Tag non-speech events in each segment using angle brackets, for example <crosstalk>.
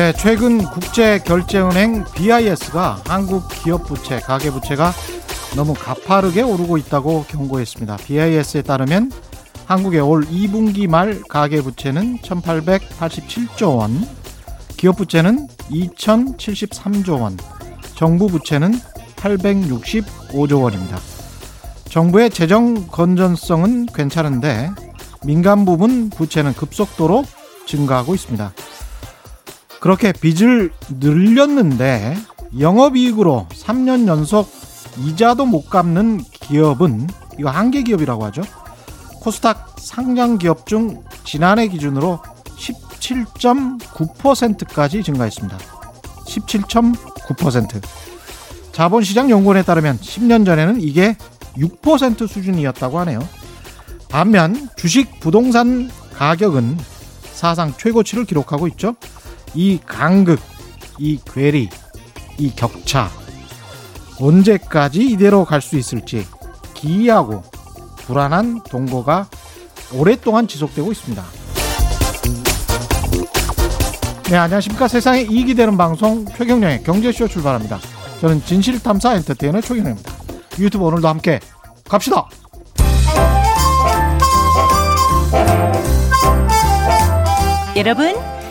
네, 최근 국제결제은행 BIS가 한국 기업 부채, 가계 부채가 너무 가파르게 오르고 있다고 경고했습니다. BIS에 따르면 한국의 올 2분기 말 가계 부채는 1887조 원, 기업 부채는 2073조 원, 정부 부채는 865조 원입니다. 정부의 재정 건전성은 괜찮은데 민간 부분 부채는 급속도로 증가하고 있습니다. 그렇게 빚을 늘렸는데 영업이익으로 3년 연속 이자도 못 갚는 기업은 이거 한계 기업이라고 하죠. 코스닥 상장 기업 중 지난해 기준으로 17.9%까지 증가했습니다. 17.9%. 자본시장연구원에 따르면 10년 전에는 이게 6% 수준이었다고 하네요. 반면 주식 부동산 가격은 사상 최고치를 기록하고 있죠. 이 간극, 이 괴리, 이 격차 언제까지 이대로 갈 수 있을지 기이하고 불안한 동거가 오랫동안 지속되고 있습니다. 네, 안녕하십니까. 세상에 이익이 되는 방송 최경령의 경제쇼 출발합니다. 저는 진실탐사 엔터테이너 최경령입니다. 유튜브 오늘도 함께 갑시다. 여러분,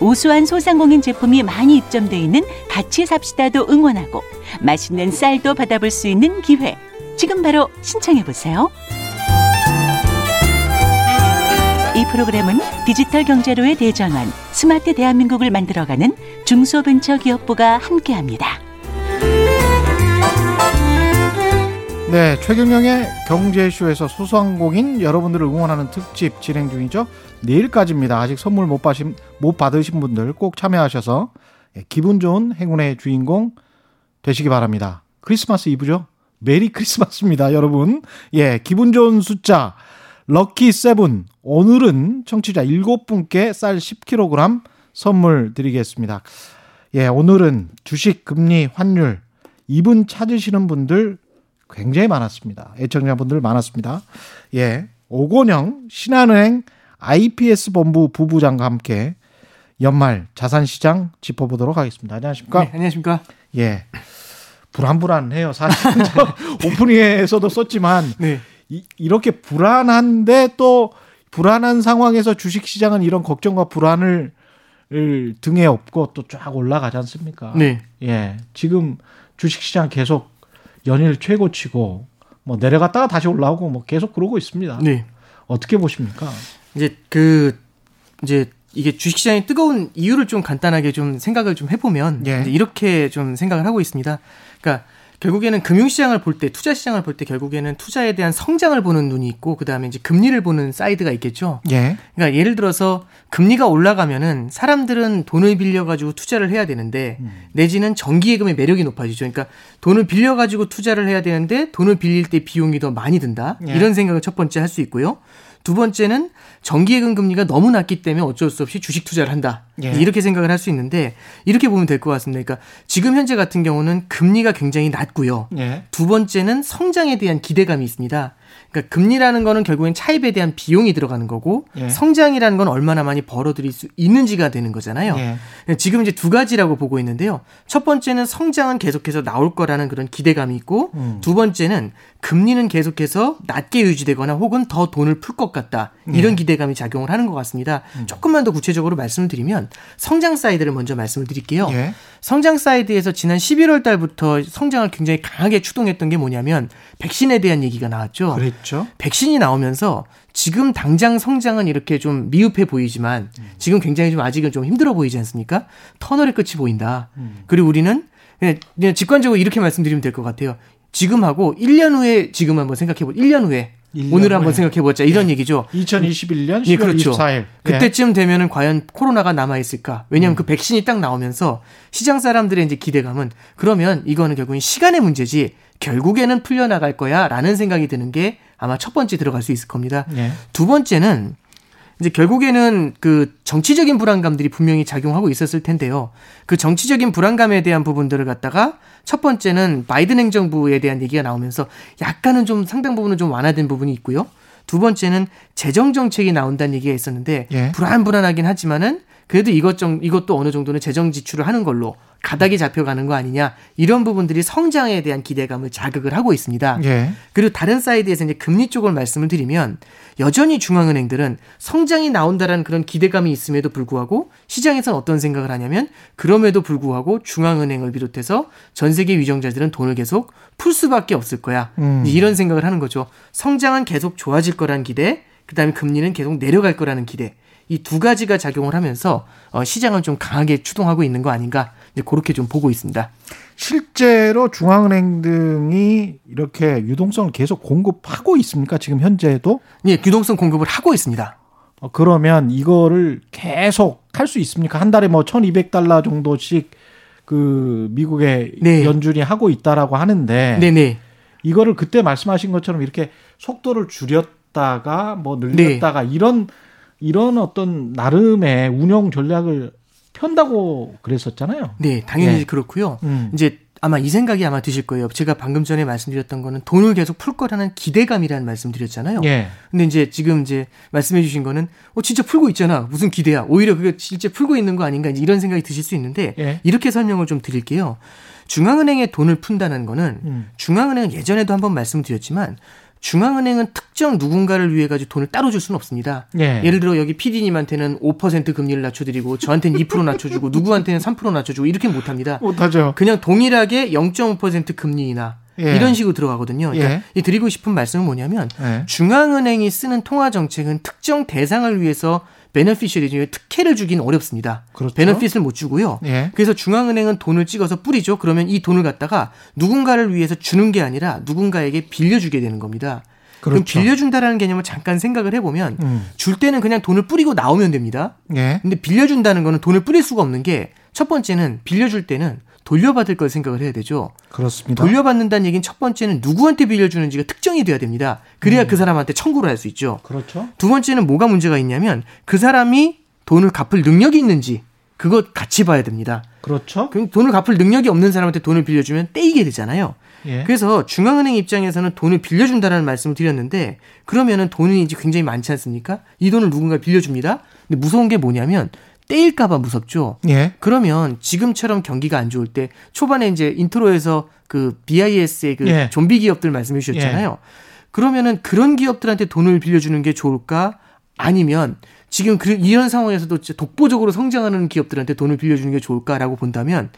우수한 소상공인 제품이 많이 입점돼 있는 같이 삽시다도 응원하고 맛있는 쌀도 받아볼 수 있는 기회. 지금 바로 신청해 보세요. 이 프로그램은 디지털 경제로의 대전환, 스마트 대한민국을 만들어가는 중소벤처기업부가 함께합니다. 네, 최경영의 경제쇼에서 소상공인 여러분들을 응원하는 특집 진행 중이죠. 내일까지입니다. 아직 선물 못 받으신, 못 받으신 분들 꼭 참여하셔서 예, 기분 좋은 행운의 주인공 되시기 바랍니다. 크리스마스 이브죠? 메리 크리스마스입니다, 여러분. 예, 기분 좋은 숫자 럭키 세븐. 오늘은 청취자 7분께 쌀 10kg 선물 드리겠습니다. 예, 오늘은 주식 금리 환율 이분 찾으시는 분들 굉장히 많았습니다. 애청자분들 많았습니다. 예. 오건영 신한은행 IPS 본부 부부장과 함께 연말 자산 시장 짚어보도록 하겠습니다. 안녕하십니까? 네, 안녕하십니까? 예. 불안불안해요. 사실 <laughs> 오프닝에서도 썼지만 네. 이, 렇게 불안한데 또 불안한 상황에서 주식 시장은 이런 걱정과 불안을 등에 업고 또 쫙 올라가지 않습니까? 네. 예. 지금 주식 시장 계속 연일 최고치고 뭐 내려갔다가 다시 올라오고 뭐 계속 그러고 있습니다. 네. 어떻게 보십니까? 이제 그 이제 이게 주식시장이 뜨거운 이유를 좀 간단하게 좀 생각을 좀 해보면 예. 이렇게 좀 생각을 하고 있습니다. 그러니까 결국에는 금융시장을 볼 때, 투자시장을 볼 때 결국에는 투자에 대한 성장을 보는 눈이 있고, 그 다음에 이제 금리를 보는 사이드가 있겠죠. 예. 그러니까 예를 들어서 금리가 올라가면은 사람들은 돈을 빌려가지고 투자를 해야 되는데, 음. 내지는 정기예금의 매력이 높아지죠. 그러니까 돈을 빌려가지고 투자를 해야 되는데, 돈을 빌릴 때 비용이 더 많이 든다. 예. 이런 생각을 첫 번째 할 수 있고요. 두 번째는 정기예금 금리가 너무 낮기 때문에 어쩔 수 없이 주식 투자를 한다. 예. 이렇게 생각을 할 수 있는데 이렇게 보면 될 것 같습니다. 그러니까 지금 현재 같은 경우는 금리가 굉장히 낮고요. 예. 두 번째는 성장에 대한 기대감이 있습니다. 그러니까 금리라는 거는 결국엔 차입에 대한 비용이 들어가는 거고 예. 성장이라는 건 얼마나 많이 벌어들일 수 있는지가 되는 거잖아요. 예. 지금 이제 두 가지라고 보고 있는데요. 첫 번째는 성장은 계속해서 나올 거라는 그런 기대감이 있고 음. 두 번째는 금리는 계속해서 낮게 유지되거나 혹은 더 돈을 풀 것 같다. 이런 예. 기대감이 작용을 하는 것 같습니다. 음. 조금만 더 구체적으로 말씀을 드리면 성장 사이드를 먼저 말씀을 드릴게요. 예. 성장 사이드에서 지난 11월 달부터 성장을 굉장히 강하게 추동했던 게 뭐냐면 백신에 대한 얘기가 나왔죠. 그랬죠. 백신이 나오면서 지금 당장 성장은 이렇게 좀 미흡해 보이지만 지금 굉장히 좀 아직은 좀 힘들어 보이지 않습니까? 터널의 끝이 보인다. 음. 그리고 우리는 그냥, 그냥 직관적으로 이렇게 말씀드리면 될 것 같아요. 지금하고 1년 후에 지금 한번 생각해 보 1년 후에 오늘 한번 생각해 보자 이런 예. 얘기죠. 2021년 10월 예, 그렇죠. 24일. 그때쯤 되면은 과연 코로나가 남아 있을까? 왜냐하면 음. 그 백신이 딱 나오면서 시장 사람들의 이제 기대감은 그러면 이거는 결국엔 시간의 문제지 결국에는 풀려나갈 거야라는 생각이 드는 게 아마 첫 번째 들어갈 수 있을 겁니다. 예. 두 번째는 이제 결국에는 그 정치적인 불안감들이 분명히 작용하고 있었을 텐데요. 그 정치적인 불안감에 대한 부분들을 갖다가 첫 번째는 바이든 행정부에 대한 얘기가 나오면서 약간은 좀 상당 부분은 좀 완화된 부분이 있고요. 두 번째는 재정 정책이 나온다는 얘기가 있었는데 예. 불안불안하긴 하지만은 그래도 이것 좀 이것도 어느 정도는 재정 지출을 하는 걸로 가닥이 잡혀가는 거 아니냐 이런 부분들이 성장에 대한 기대감을 자극을 하고 있습니다. 예. 그리고 다른 사이드에서 이제 금리 쪽을 말씀을 드리면 여전히 중앙은행들은 성장이 나온다라는 그런 기대감이 있음에도 불구하고 시장에서는 어떤 생각을 하냐면 그럼에도 불구하고 중앙은행을 비롯해서 전 세계 위정자들은 돈을 계속 풀 수밖에 없을 거야 음. 이런 생각을 하는 거죠. 성장은 계속 좋아질 거라는 기대, 그다음에 금리는 계속 내려갈 거라는 기대. 이 두 가지가 작용을 하면서 어, 시장을 좀 강하게 추동하고 있는 거 아닌가 이제 그렇게 좀 보고 있습니다. 실제로 중앙은행 등이 이렇게 유동성을 계속 공급하고 있습니까? 지금 현재도? 예, 유동성 공급을 하고 있습니다. 어, 그러면 이거를 계속 할 수 있습니까? 한 달에 뭐 1200달러 정도씩 그 미국의 네. 연준이 하고 있다라고 하는데 네네. 네. 이거를 그때 말씀하신 것처럼 이렇게 속도를 줄였다가 뭐 늘렸다가 네. 이런 이런 어떤 나름의 운영 전략을 편다고 그랬었잖아요. 네, 당연히 네. 그렇고요. 음. 이제 아마 이 생각이 아마 드실 거예요. 제가 방금 전에 말씀드렸던 거는 돈을 계속 풀 거라는 기대감이라는 말씀드렸잖아요. 예. 근데 이제 지금 이제 말씀해 주신 거는 어 진짜 풀고 있잖아. 무슨 기대야. 오히려 그게 실제 풀고 있는 거 아닌가 이런 생각이 드실 수 있는데 예. 이렇게 설명을 좀 드릴게요. 중앙은행에 돈을 푼다는 거는 음. 중앙은행은 예전에도 한번 말씀드렸지만 중앙은행은 특정 누군가를 위해 가지고 돈을 따로 줄 수는 없습니다. 예. 예를 들어 여기 PD님한테는 5% 금리를 낮춰드리고 저한테는 2% 낮춰주고 <laughs> 누구한테는 3% 낮춰주고 이렇게 못합니다. 못하죠. 그냥 동일하게 0.5% 금리나 예. 이런 식으로 들어가거든요. 그러니까 예. 이 드리고 싶은 말씀은 뭐냐면 예. 중앙은행이 쓰는 통화 정책은 특정 대상을 위해서 베너피셜이 중에 특혜를 주기는 어렵습니다. 그렇죠. 베너핏을 못 주고요. 예. 그래서 중앙은행은 돈을 찍어서 뿌리죠. 그러면 이 돈을 갖다가 누군가를 위해서 주는 게 아니라 누군가에게 빌려주게 되는 겁니다. 그렇죠. 그럼 빌려준다라는 개념을 잠깐 생각을 해보면 음. 줄 때는 그냥 돈을 뿌리고 나오면 됩니다. 예. 근데 빌려준다는 거는 돈을 뿌릴 수가 없는 게 첫 번째는 빌려줄 때는 돌려받을 걸 생각을 해야 되죠. 그렇습니다. 돌려받는다는 얘기는 첫 번째는 누구한테 빌려주는지가 특정이 돼야 됩니다. 그래야 음. 그 사람한테 청구를 할 수 있죠. 그렇죠. 두 번째는 뭐가 문제가 있냐면 그 사람이 돈을 갚을 능력이 있는지 그것 같이 봐야 됩니다. 그렇죠. 그럼 돈을 갚을 능력이 없는 사람한테 돈을 빌려주면 떼이게 되잖아요. 예. 그래서 중앙은행 입장에서는 돈을 빌려준다는 말씀을 드렸는데 그러면은 돈이 이제 굉장히 많지 않습니까? 이 돈을 누군가 빌려줍니다. 근데 무서운 게 뭐냐면 떼일까봐 무섭죠. 예. 그러면 지금처럼 경기가 안 좋을 때 초반에 이제 인트로에서 그 BIS의 그 예. 좀비 기업들 말씀해 주셨잖아요. 예. 그러면은 그런 기업들한테 돈을 빌려주는 게 좋을까? 아니면 지금 그 이런 상황에서도 독보적으로 성장하는 기업들한테 돈을 빌려주는 게 좋을까라고 본다면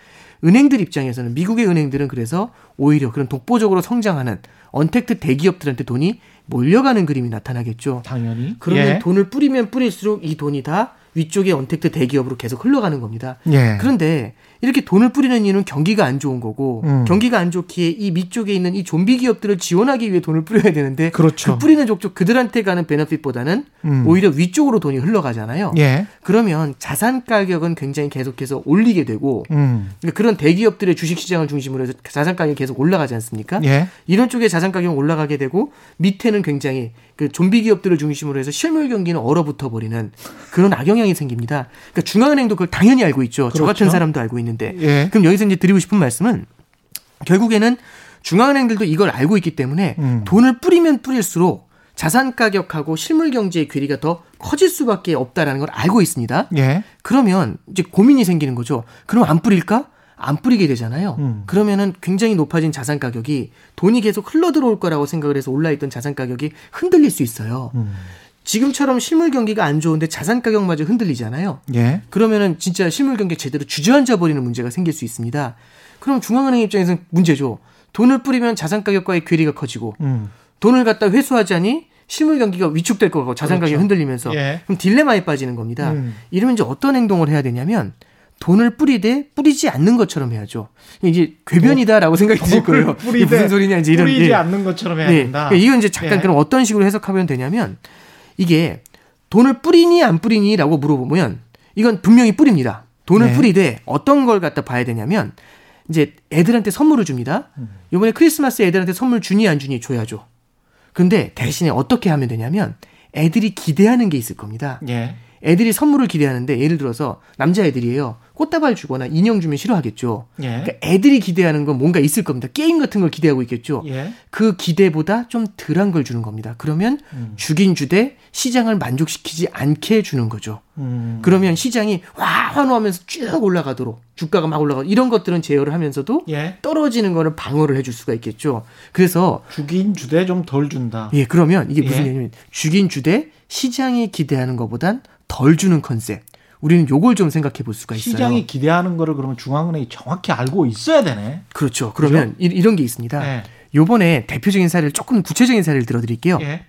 은행들 입장에서는 미국의 은행들은 그래서 오히려 그런 독보적으로 성장하는 언택트 대기업들한테 돈이 몰려가는 그림이 나타나겠죠. 당연히. 그러면 예. 돈을 뿌리면 뿌릴수록 이 돈이 다 위쪽에 언택트 대기업으로 계속 흘러가는 겁니다. 예. 그런데 이렇게 돈을 뿌리는 이유는 경기가 안 좋은 거고 음. 경기가 안 좋기에 이 밑쪽에 있는 이 좀비 기업들을 지원하기 위해 돈을 뿌려야 되는데 그렇죠. 그 뿌리는 족족 그들한테 가는 베너핏보다는 음. 오히려 위쪽으로 돈이 흘러가잖아요. 예. 그러면 자산 가격은 굉장히 계속해서 올리게 되고 음. 그러니까 그런 대기업들의 주식 시장을 중심으로 해서 자산 가격이 계속 올라가지 않습니까? 예. 이런 쪽에 자산 가격이 올라가게 되고 밑에는 굉장히 그 좀비 기업들을 중심으로 해서 실물 경기는 얼어붙어 버리는 그런 악영향이 생깁니다. 그러니까 중앙은행도 그걸 당연히 알고 있죠. 그렇죠. 저 같은 그렇죠. 사람도 알고 있는 데. 예. 그럼 여기서 이제 드리고 싶은 말씀은 결국에는 중앙은행들도 이걸 알고 있기 때문에 음. 돈을 뿌리면 뿌릴수록 자산 가격하고 실물 경제의 괴리가 더 커질 수밖에 없다라는 걸 알고 있습니다. 예. 그러면 이제 고민이 생기는 거죠. 그럼 안 뿌릴까? 안 뿌리게 되잖아요. 음. 그러면은 굉장히 높아진 자산 가격이 돈이 계속 흘러 들어올 거라고 생각을 해서 올라 있던 자산 가격이 흔들릴 수 있어요. 음. 지금처럼 실물 경기가 안 좋은데 자산 가격마저 흔들리잖아요. 예. 그러면은 진짜 실물 경기 제대로 주저앉아 버리는 문제가 생길 수 있습니다. 그럼 중앙은행 입장에서는 문제죠. 돈을 뿌리면 자산 가격과의 괴리가 커지고 음. 돈을 갖다 회수하자니 실물 경기가 위축될 거고 자산 그렇죠. 가격이 흔들리면서 예. 그럼 딜레마에 빠지는 겁니다. 음. 이러면 이제 어떤 행동을 해야 되냐면 돈을 뿌리되 뿌리지 않는 것처럼 해야죠. 이제 궤변이다라고 생각이 들 거예요. 뿌리되, 무슨 소리냐 이제 이런 뿌리지 예. 않는 것처럼 해야 네. 된다. 그러니까 이건 이제 잠깐 예. 그럼 어떤 식으로 해석하면 되냐면 이게 돈을 뿌리니 안 뿌리니라고 물어보면 이건 분명히 뿌립니다. 돈을 네. 뿌리되 어떤 걸 갖다 봐야 되냐면 이제 애들한테 선물을 줍니다. 음. 이번에 크리스마스 애들한테 선물 주니 안 주니 줘야죠. 근데 대신에 어떻게 하면 되냐면 애들이 기대하는 게 있을 겁니다. 예. 애들이 선물을 기대하는데 예를 들어서 남자애들이에요. 꽃다발 주거나 인형 주면 싫어하겠죠. 예. 그러니까 애들이 기대하는 건 뭔가 있을 겁니다. 게임 같은 걸 기대하고 있겠죠. 예. 그 기대보다 좀 덜한 걸 주는 겁니다. 그러면 음. 주긴 주되 시장을 만족시키지 않게 주는 거죠. 음. 그러면 시장이 와 환호하면서 쭉 올라가도록 주가가 막 올라가 이런 것들은 제어를 하면서도 예. 떨어지는 거는 방어를 해줄 수가 있겠죠. 그래서 주긴 주되 좀덜 준다. 예, 그러면 이게 무슨 예. 얘기냐면 주긴 주되 시장이 기대하는 것보단 덜 주는 컨셉. 우리는 요걸 좀 생각해 볼 수가 있어요. 시장이 기대하는 거를 그러면 중앙은행이 정확히 알고 있어야 되네. 그렇죠. 그러면 그렇죠? 이, 런게 있습니다. 네. 요번에 대표적인 사례를 조금 구체적인 사례를 들어 드릴게요. 예.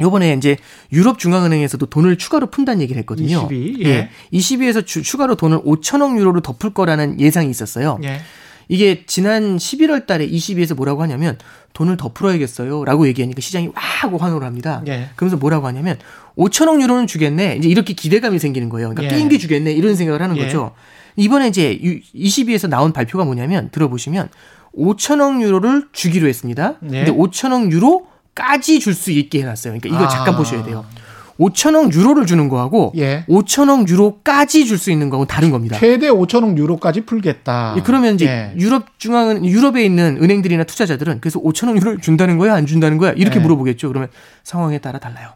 요번에 이제 유럽 중앙은행에서도 돈을 추가로 푼다는 얘기를 했거든요. 22. 예. 예. 22에서 주, 추가로 돈을 5천억 유로를 덮을 거라는 예상이 있었어요. 예. 이게 지난 11월 달에 22에서 뭐라고 하냐면 돈을 더 풀어야겠어요. 라고 얘기하니까 시장이 와 하고 환호를 합니다. 예. 그러면서 뭐라고 하냐면 5천억 유로는 주겠네. 이제 이렇게 기대감이 생기는 거예요. 그러니까 예. 게임기 주겠네. 이런 생각을 하는 예. 거죠. 이번에 이제 22에서 나온 발표가 뭐냐면 들어보시면 5천억 유로를 주기로 했습니다. 네. 근데 5천억 유로까지 줄 수 있게 해놨어요. 그러니까 이거 아. 잠깐 보셔야 돼요. 5천억 유로를 주는 거하고 예. 5천억 유로까지 줄 수 있는 거하고 다른 겁니다. 최대 5천억 유로까지 풀겠다. 예, 그러면 이제 예. 유럽 중앙은 유럽에 있는 은행들이나 투자자들은 그래서 5천억 유로를 준다는 거야, 안 준다는 거야 이렇게 예. 물어보겠죠. 그러면 상황에 따라 달라요.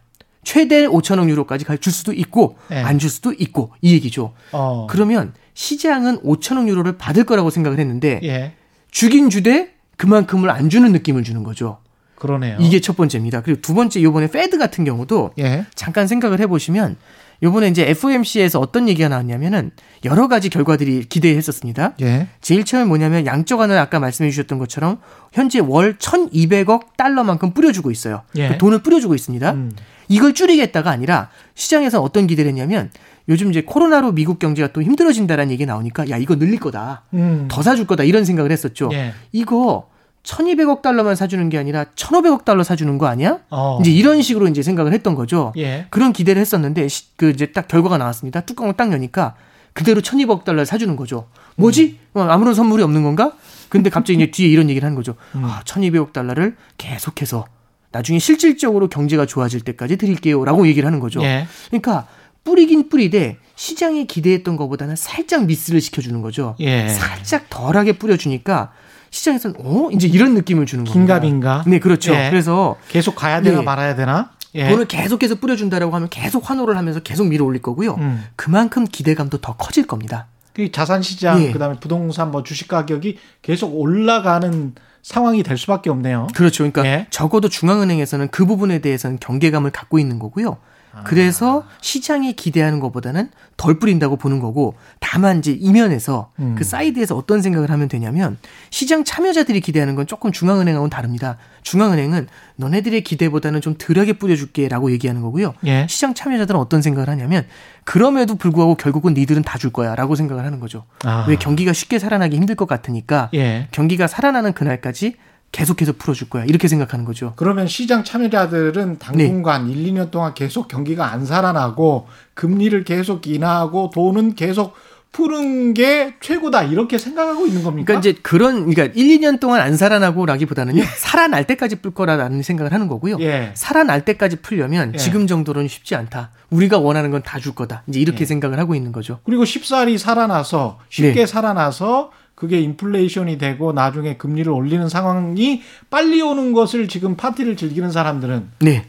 최대 5천억 유로까지 줄 수도 있고 예. 안줄 수도 있고 이 얘기죠. 어. 그러면 시장은 5천억 유로를 받을 거라고 생각을 했는데 예. 주긴 주되 그만큼을 안 주는 느낌을 주는 거죠. 그러네요. 이게 첫 번째입니다. 그리고 두 번째 요번에 페드 같은 경우도 예. 잠깐 생각을 해 보시면 요번에 이제 FOMC에서 어떤 얘기가 나왔냐면은 여러 가지 결과들이 기대했었습니다. 예. 제일 처음에 뭐냐면 양적 완을 아까 말씀해 주셨던 것처럼 현재 월 1,200억 달러만큼 뿌려주고 있어요. 예. 그 돈을 뿌려주고 있습니다. 음. 이걸 줄이겠다가 아니라 시장에서 어떤 기대를 했냐면 요즘 이제 코로나로 미국 경제가 또 힘들어진다라는 얘기 나오니까 야 이거 늘릴 거다. 음. 더 사줄 거다 이런 생각을 했었죠. 예. 이거 1200억 달러만 사주는 게 아니라 1500억 달러 사주는 거 아니야? 어. 이제 이런 식으로 이제 생각을 했던 거죠. 예. 그런 기대를 했었는데 그 이제 딱 결과가 나왔습니다. 뚜껑을 딱 여니까 그대로 1200억 달러 사주는 거죠. 뭐지? 음. 어, 아무런 선물이 없는 건가? 근데 갑자기 이제 <laughs> 뒤에 이런 얘기를 하는 거죠. 음. 아, 1200억 달러를 계속해서 나중에 실질적으로 경제가 좋아질 때까지 드릴게요라고 얘기를 하는 거죠. 예. 그러니까 뿌리긴 뿌리되 시장이 기대했던 것보다는 살짝 미스를 시켜주는 거죠. 예. 살짝 덜하게 뿌려주니까 시장에서는 어 이제 이런 느낌을 주는 거예요. 긴가민가. 네, 그렇죠. 예. 그래서 계속 가야 되나 네. 말아야 되나? 예. 돈을 계속해서 뿌려준다라고 하면 계속 환호를 하면서 계속 밀어 올릴 거고요. 음. 그만큼 기대감도 더 커질 겁니다. 그 자산 시장, 예. 그다음에 부동산 뭐 주식 가격이 계속 올라가는 상황이 될 수밖에 없네요. 그렇죠. 그러니까 예. 적어도 중앙은행에서는 그 부분에 대해서는 경계감을 갖고 있는 거고요. 그래서 시장이 기대하는 것보다는 덜 뿌린다고 보는 거고 다만 이제 이면에서 음. 그 사이드에서 어떤 생각을 하면 되냐면 시장 참여자들이 기대하는 건 조금 중앙은행하고는 다릅니다. 중앙은행은 너네들의 기대보다는 좀 덜하게 뿌려줄게라고 얘기하는 거고요. 예. 시장 참여자들은 어떤 생각을 하냐면 그럼에도 불구하고 결국은 니들은 다 줄 거야라고 생각을 하는 거죠. 아. 왜 경기가 쉽게 살아나기 힘들 것 같으니까 예. 경기가 살아나는 그날까지 계속해서 풀어줄 거야. 이렇게 생각하는 거죠. 그러면 시장 참여자들은 당분간 네. 1, 2년 동안 계속 경기가 안 살아나고 금리를 계속 인하하고 돈은 계속 푸는 게 최고다 이렇게 생각하고 있는 겁니까? 그러니까 이제 그런 그러니까 1, 2년 동안 안 살아나고라기보다는 예. 살아날 때까지 풀 거라는 생각을 하는 거고요. 예. 살아날 때까지 풀려면 예. 지금 정도로는 쉽지 않다. 우리가 원하는 건 다 줄 거다. 이제 이렇게 예. 생각을 하고 있는 거죠. 그리고 쉽사리 살아나서 쉽게 네. 살아나서 그게 인플레이션이 되고 나중에 금리를 올리는 상황이 빨리 오는 것을 지금 파티를 즐기는 사람들은 네.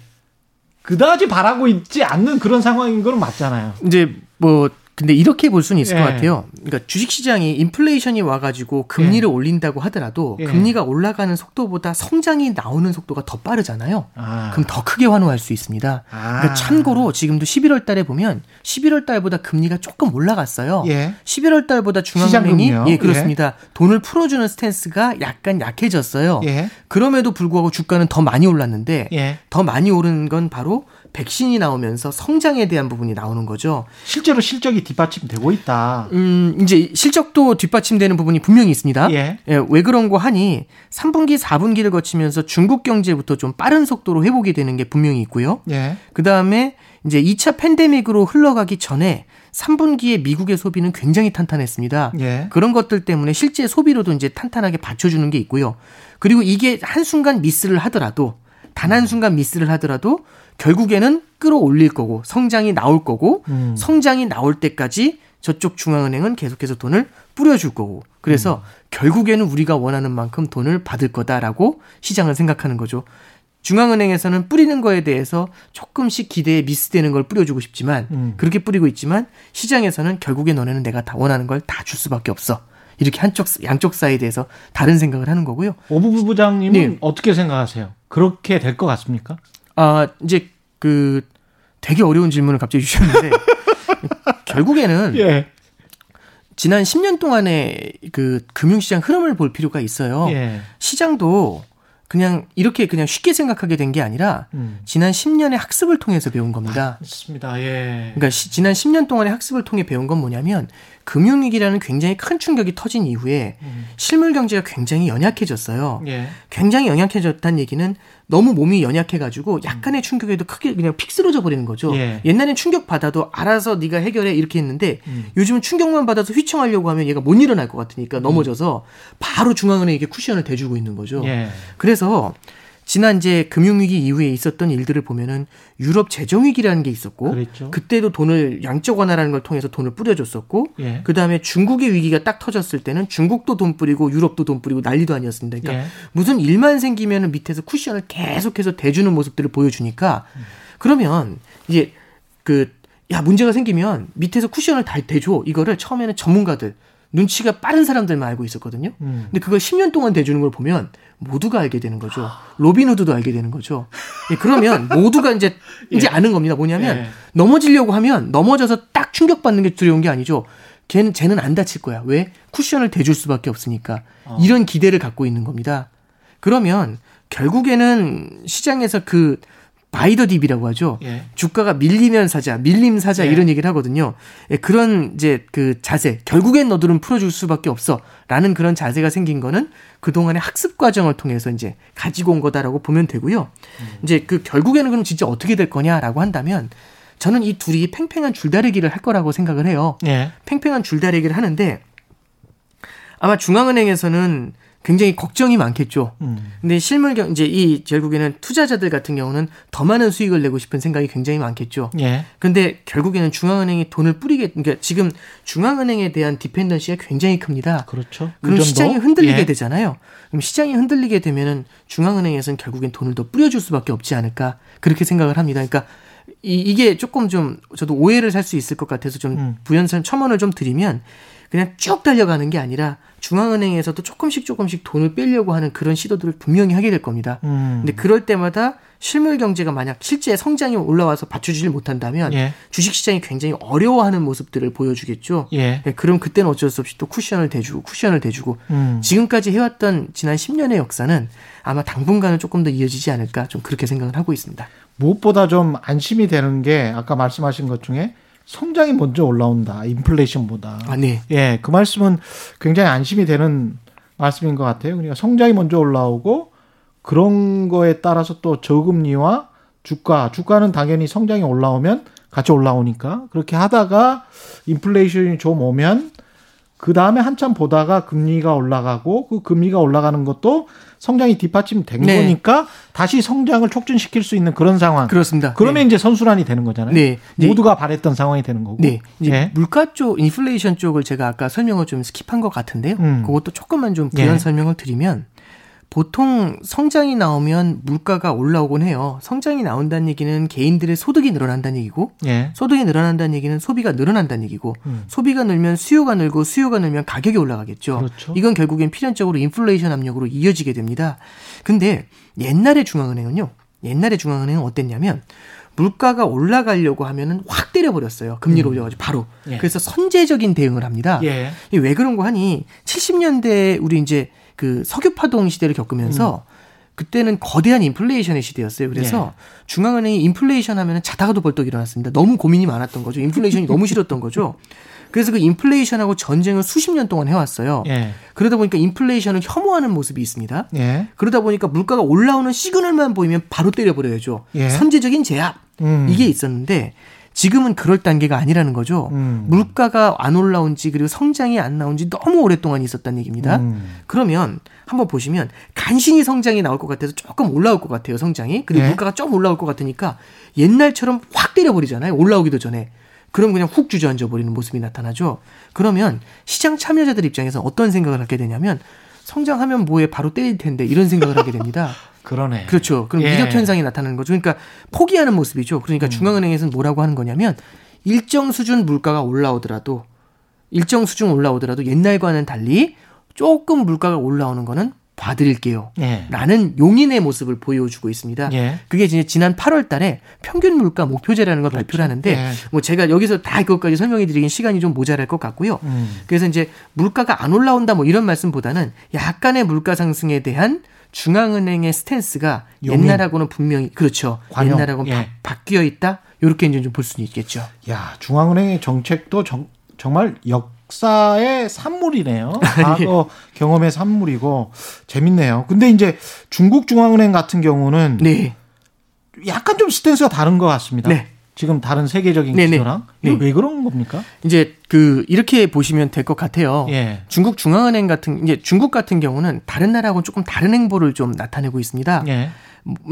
그다지 바라고 있지 않는 그런 상황인 건 맞잖아요. 이제 뭐 근데 이렇게 볼 수는 있을 예. 것 같아요. 그러니까 주식 시장이 인플레이션이 와가지고 금리를 예. 올린다고 하더라도 예. 금리가 올라가는 속도보다 성장이 나오는 속도가 더 빠르잖아요. 아. 그럼 더 크게 환호할 수 있습니다. 아. 그러니까 참고로 지금도 11월 달에 보면 11월 달보다 금리가 조금 올라갔어요. 11월 예. 달보다 중앙은행이 예 그렇습니다. 예. 돈을 풀어주는 스탠스가 약간 약해졌어요. 예. 그럼에도 불구하고 주가는 더 많이 올랐는데 더 많이 오른 건 바로 백신이 나오면서 성장에 대한 부분이 나오는 거죠. 실제로 실적이 뒷받침되고 있다. 음, 이제 실적도 뒷받침되는 부분이 분명히 있습니다. 예. 예. 왜 그런 거 하니 3분기, 4분기를 거치면서 중국 경제부터 좀 빠른 속도로 회복이 되는 게 분명히 있고요. 예. 그 다음에 이제 2차 팬데믹으로 흘러가기 전에 3분기에 미국의 소비는 굉장히 탄탄했습니다. 예. 그런 것들 때문에 실제 소비로도 이제 탄탄하게 받쳐주는 게 있고요. 그리고 이게 한순간 미스를 하더라도 단 한 순간 미스를 하더라도 결국에는 끌어올릴 거고 성장이 나올 거고 음. 성장이 나올 때까지 저쪽 중앙은행은 계속해서 돈을 뿌려줄 거고 그래서 음. 결국에는 우리가 원하는 만큼 돈을 받을 거다라고 시장을 생각하는 거죠. 중앙은행에서는 뿌리는 거에 대해서 조금씩 기대에 미스되는 걸 뿌려주고 싶지만 음. 그렇게 뿌리고 있지만 시장에서는 결국에 너네는 내가 다 원하는 걸 다 줄 수밖에 없어. 이렇게 한쪽 양쪽 사이드에서 다른 생각을 하는 거고요. 오 부부장님은 네. 어떻게 생각하세요? 그렇게 될 것 같습니까? 아 이제 그 되게 어려운 질문을 갑자기 주셨는데 <laughs> 결국에는 예. 지난 10년 동안의 그 금융시장 흐름을 볼 필요가 있어요. 예. 시장도 그냥 이렇게 그냥 쉽게 생각하게 된 게 아니라 음. 지난 10년의 학습을 통해서 배운 겁니다. 맞습니다. 예. 그러니까 시, 지난 10년 동안의 학습을 통해 배운 건 뭐냐면 금융위기라는 굉장히 큰 충격이 터진 이후에 음. 실물 경제가 굉장히 연약해졌어요. 예. 굉장히 연약해졌다는 얘기는 너무 몸이 연약해가지고 약간의 충격에도 크게 그냥 픽 쓰러져 버리는 거죠. 예. 옛날엔 충격 받아도 알아서 네가 해결해 이렇게 했는데 음. 요즘은 충격만 받아서 휘청하려고 하면 얘가 못 일어날 것 같으니까 음. 넘어져서 바로 중앙은행에게 쿠션을 대주고 있는 거죠. 예. 그래서 지난 이제 금융위기 이후에 있었던 일들을 보면은 유럽 재정위기라는 게 있었고 그랬죠. 그때도 돈을 양적 완화라는 걸 통해서 돈을 뿌려줬었고 예. 그다음에 중국의 위기가 딱 터졌을 때는 중국도 돈 뿌리고 유럽도 돈 뿌리고 난리도 아니었습니다. 그러니까 예. 무슨 일만 생기면은 밑에서 쿠션을 계속해서 대주는 모습들을 보여주니까 그러면 이제 그 야 문제가 생기면 밑에서 쿠션을 다 대줘 이거를 처음에는 전문가들 눈치가 빠른 사람들만 알고 있었거든요. 음. 근데 그걸 10년 동안 대주는 걸 보면 모두가 알게 되는 거죠. 로빈 후드도 알게 되는 거죠. 예, 그러면 <laughs> 모두가 이제 예. 이제 아는 겁니다. 뭐냐면 예. 넘어지려고 하면 넘어져서 딱 충격받는 게 두려운 게 아니죠. 걔는 쟤는 안 다칠 거야. 왜? 쿠션을 대줄 수밖에 없으니까. 어. 이런 기대를 갖고 있는 겁니다. 그러면 결국에는 시장에서 그 바이더 딥이라고 하죠. 예. 주가가 밀리면 사자, 밀림 사자 예. 이런 얘기를 하거든요. 예, 그런 이제 그 자세, 결국엔 너들은 풀어줄 수밖에 없어라는 그런 자세가 생긴 거는 그 동안의 학습 과정을 통해서 이제 가지고 온 거다라고 보면 되고요. 음. 이제 그 결국에는 그럼 진짜 어떻게 될 거냐라고 한다면 저는 이 둘이 팽팽한 줄다리기를 할 거라고 생각을 해요. 예. 팽팽한 줄다리기를 하는데 아마 중앙은행에서는 굉장히 걱정이 많겠죠. 음. 근데 실물 경 이제 이 결국에는 투자자들 같은 경우는 더 많은 수익을 내고 싶은 생각이 굉장히 많겠죠. 예. 근데 결국에는 중앙은행이 돈을 뿌리게 그러니까 지금 중앙은행에 대한 디펜던시가 굉장히 큽니다. 그렇죠. 그럼 시장이 흔들리게 예. 되잖아요. 그럼 시장이 흔들리게 되면은 중앙은행에서는 결국엔 돈을 더 뿌려줄 수밖에 없지 않을까 그렇게 생각을 합니다. 그러니까 이, 이게 조금 좀 저도 오해를 살 수 있을 것 같아서 좀 음. 부연선 첨언을 좀 드리면 그냥 쭉 달려가는 게 아니라 중앙은행에서도 조금씩 조금씩 돈을 빼려고 하는 그런 시도들을 분명히 하게 될 겁니다. 음. 근데 그럴 때마다 실물 경제가 만약 실제 성장이 올라와서 받쳐주질 못한다면 예. 주식시장이 굉장히 어려워하는 모습들을 보여주겠죠. 예. 네, 그럼 그때는 어쩔 수 없이 또 쿠션을 대주고 쿠션을 대주고 음. 지금까지 해왔던 지난 10년의 역사는 아마 당분간은 조금 더 이어지지 않을까 좀 그렇게 생각을 하고 있습니다. 무엇보다 좀 안심이 되는 게 아까 말씀하신 것 중에 성장이 먼저 올라온다. 인플레이션보다. 아, 네. 예, 그 말씀은 굉장히 안심이 되는 말씀인 것 같아요. 그러니까 성장이 먼저 올라오고 그런 거에 따라서 또 저금리와 주가, 주가는 당연히 성장이 올라오면 같이 올라오니까 그렇게 하다가 인플레이션이 좀 오면 그 다음에 한참 보다가 금리가 올라가고 그 금리가 올라가는 것도 성장이 뒷받침된 네. 거니까 다시 성장을 촉진시킬 수 있는 그런 상황. 그렇습니다. 그러면 네. 이제 선순환이 되는 거잖아요. 네. 모두가 바랬던 상황이 되는 거고. 네. 이제 네. 물가 쪽, 인플레이션 쪽을 제가 아까 설명을 좀 skip한 것 같은데요. 음. 그것도 조금만 좀 부연 네. 설명을 드리면 보통 성장이 나오면 물가가 올라오곤 해요. 성장이 나온다는 얘기는 개인들의 소득이 늘어난다는 얘기고, 예. 소득이 늘어난다는 얘기는 소비가 늘어난다는 얘기고, 음. 소비가 늘면 수요가 늘고 수요가 늘면 가격이 올라가겠죠. 그렇죠. 이건 결국엔 필연적으로 인플레이션 압력으로 이어지게 됩니다. 근데 옛날의 중앙은행은요. 옛날의 중앙은행은 어땠냐면 물가가 올라가려고 하면은 확 때려버렸어요. 금리를 음. 올려가지고 바로. 예. 그래서 선제적인 대응을 합니다. 예. 왜 그런 거 하니 70년대 우리 이제 그 석유 파동 시대를 겪으면서 음. 그때는 거대한 인플레이션의 시대였어요. 그래서 예. 중앙은행이 인플레이션 하면 자다가도 벌떡 일어났습니다. 너무 고민이 많았던 거죠. 인플레이션이 너무 싫었던 거죠. 그래서 그 인플레이션하고 전쟁을 수십 년 동안 해왔어요. 예. 그러다 보니까 인플레이션을 혐오하는 모습이 있습니다. 예. 그러다 보니까 물가가 올라오는 시그널만 보이면 바로 때려버려야죠. 예. 선제적인 제압 음. 이게 있었는데 지금은 그럴 단계가 아니라는 거죠. 음. 물가가 안 올라온 지 그리고 성장이 안 나온 지 너무 오랫동안 있었다는 얘기입니다. 음. 그러면 한번 보시면 간신히 성장이 나올 것 같아서 조금 올라올 것 같아요, 성장이. 그리고 네. 물가가 좀 올라올 것 같으니까 옛날처럼 확 때려버리잖아요. 올라오기도 전에. 그럼 그냥 훅 주저앉아 버리는 모습이 나타나죠. 그러면 시장 참여자들 입장에서 어떤 생각을 하게 되냐면 성장하면 뭐에 바로 때릴 텐데 이런 생각을 하게 됩니다. <laughs> 그러네. 그렇죠. 그럼 예. 위력 현상이 나타나는 거죠. 그러니까 포기하는 모습이죠. 그러니까 음. 중앙은행에서는 뭐라고 하는 거냐면 일정 수준 물가가 올라오더라도 일정 수준 올라오더라도 옛날과는 달리 조금 물가가 올라오는 거는 봐드릴게요. 예. 라는 용인의 모습을 보여주고 있습니다. 예. 그게 이제 지난 8월 달에 평균 물가 목표제라는 걸 그렇죠. 발표를 하는데 예. 뭐 제가 여기서 다 이것까지 설명해 드리긴 시간이 좀 모자랄 것 같고요. 음. 그래서 이제 물가가 안 올라온다 뭐 이런 말씀보다는 약간의 물가 상승에 대한 중앙은행의 스탠스가 용인. 옛날하고는 분명히 그렇죠. 관용. 옛날하고는 예. 바, 뀌어 있다. 이렇게 이제 좀 볼 수는 있겠죠. 야, 중앙은행의 정책도 정, 정말 역 역사의 산물이네요. <laughs> 과거 경험의 산물이고 재밌네요. 근데 이제 중국 중앙은행 같은 경우는 네. 약간 좀 스탠스가 다른 것 같습니다. 네. 지금 다른 세계적인 네네. 기조랑 네. 왜 그런 겁니까? 이제 그 이렇게 보시면 될 것 같아요. 예. 중국 중앙은행 같은 이제 중국 같은 경우는 다른 나라하고는 조금 다른 행보를 좀 나타내고 있습니다. 예.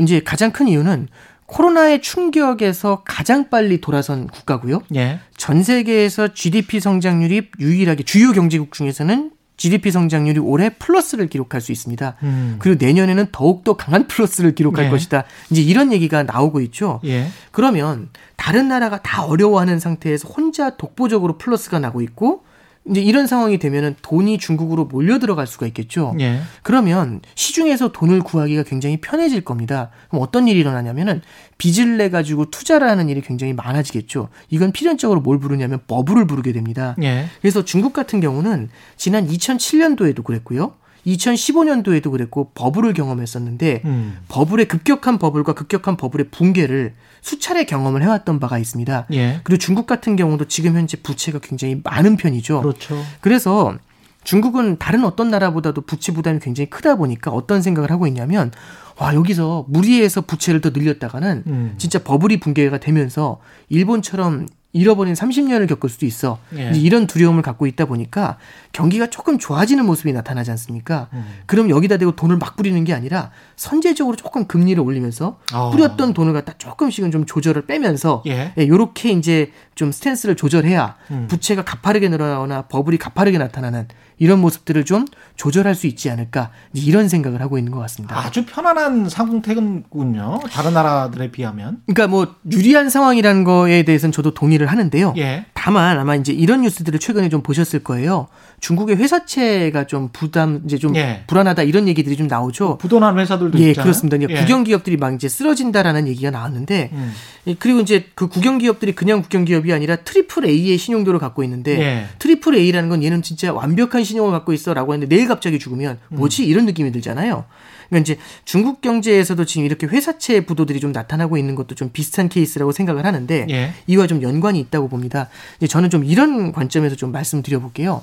이제 가장 큰 이유는 코로나의 충격에서 가장 빨리 돌아선 국가고요. 예. 전 세계에서 GDP 성장률이 유일하게 주요 경제국 중에서는 GDP 성장률이 올해 플러스를 기록할 수 있습니다. 음. 그리고 내년에는 더욱더 강한 플러스를 기록할 예. 것이다. 이제 이런 얘기가 나오고 있죠. 예. 그러면 다른 나라가 다 어려워하는 상태에서 혼자 독보적으로 플러스가 나고 있고 이제 이런 상황이 되면은 돈이 중국으로 몰려 들어갈 수가 있겠죠. 예. 그러면 시중에서 돈을 구하기가 굉장히 편해질 겁니다. 그럼 어떤 일이 일어나냐면은 빚을 내 가지고 투자를 하는 일이 굉장히 많아지겠죠. 이건 필연적으로 뭘 부르냐면 버블을 부르게 됩니다. 예. 그래서 중국 같은 경우는 지난 2007년도에도 그랬고요. 2015년도에도 그랬고 버블을 경험했었는데 음. 버블의 급격한 버블과 급격한 버블의 붕괴를 수차례 경험을 해왔던 바가 있습니다. 예. 그리고 중국 같은 경우도 지금 현재 부채가 굉장히 많은 편이죠. 그렇죠. 그래서 중국은 다른 어떤 나라보다도 부채 부담이 굉장히 크다 보니까 어떤 생각을 하고 있냐면 와 여기서 무리해서 부채를 더 늘렸다가는 음. 진짜 버블이 붕괴가 되면서 일본처럼 잃어버린 30년을 겪을 수도 있어. 예. 이런 두려움을 갖고 있다 보니까 경기가 조금 좋아지는 모습이 나타나지 않습니까? 음. 그럼 여기다 대고 돈을 막 뿌리는 게 아니라 선제적으로 조금 금리를 올리면서 어. 뿌렸던 돈을 갖다 조금씩은 좀 조절을 빼면서 예. 예, 요렇게 이제 좀 스탠스를 조절해야 음. 부채가 가파르게 늘어나거나 버블이 가파르게 나타나는 이런 모습들을 좀 조절할 수 있지 않을까 이런 생각을 하고 있는 것 같습니다. 아주 편안한 상태군요. 다른 나라들에 비하면. 그러니까 뭐 유리한 상황이라는 거에 대해서는 저도 동의를 하는데요. 예. 다만 아마 이제 이런 뉴스들을 최근에 좀 보셨을 거예요. 중국의 회사채가 좀 부담 이제 좀 예. 불안하다 이런 얘기들이 좀 나오죠. 부도난 회사들도 예, 있잖아요. 그렇습니다. 예. 국영 기업들이 막 이제 쓰러진다라는 얘기가 나왔는데 음. 그리고 이제 그 국영 기업들이 그냥 국영 기업이 아니라 triple A의 신용도를 갖고 있는데 예. triple A라는 건 얘는 진짜 완벽한 신용을 갖고 있어라고 했는데 내일 갑자기 죽으면 뭐지 이런 느낌이 들잖아요. 그러니까 이제 중국 경제에서도 지금 이렇게 회사채 부도들이 좀 나타나고 있는 것도 좀 비슷한 케이스라고 생각을 하는데 예. 이와 좀 연관이 있다고 봅니다. 이제 저는 좀 이런 관점에서 좀 말씀드려 볼게요.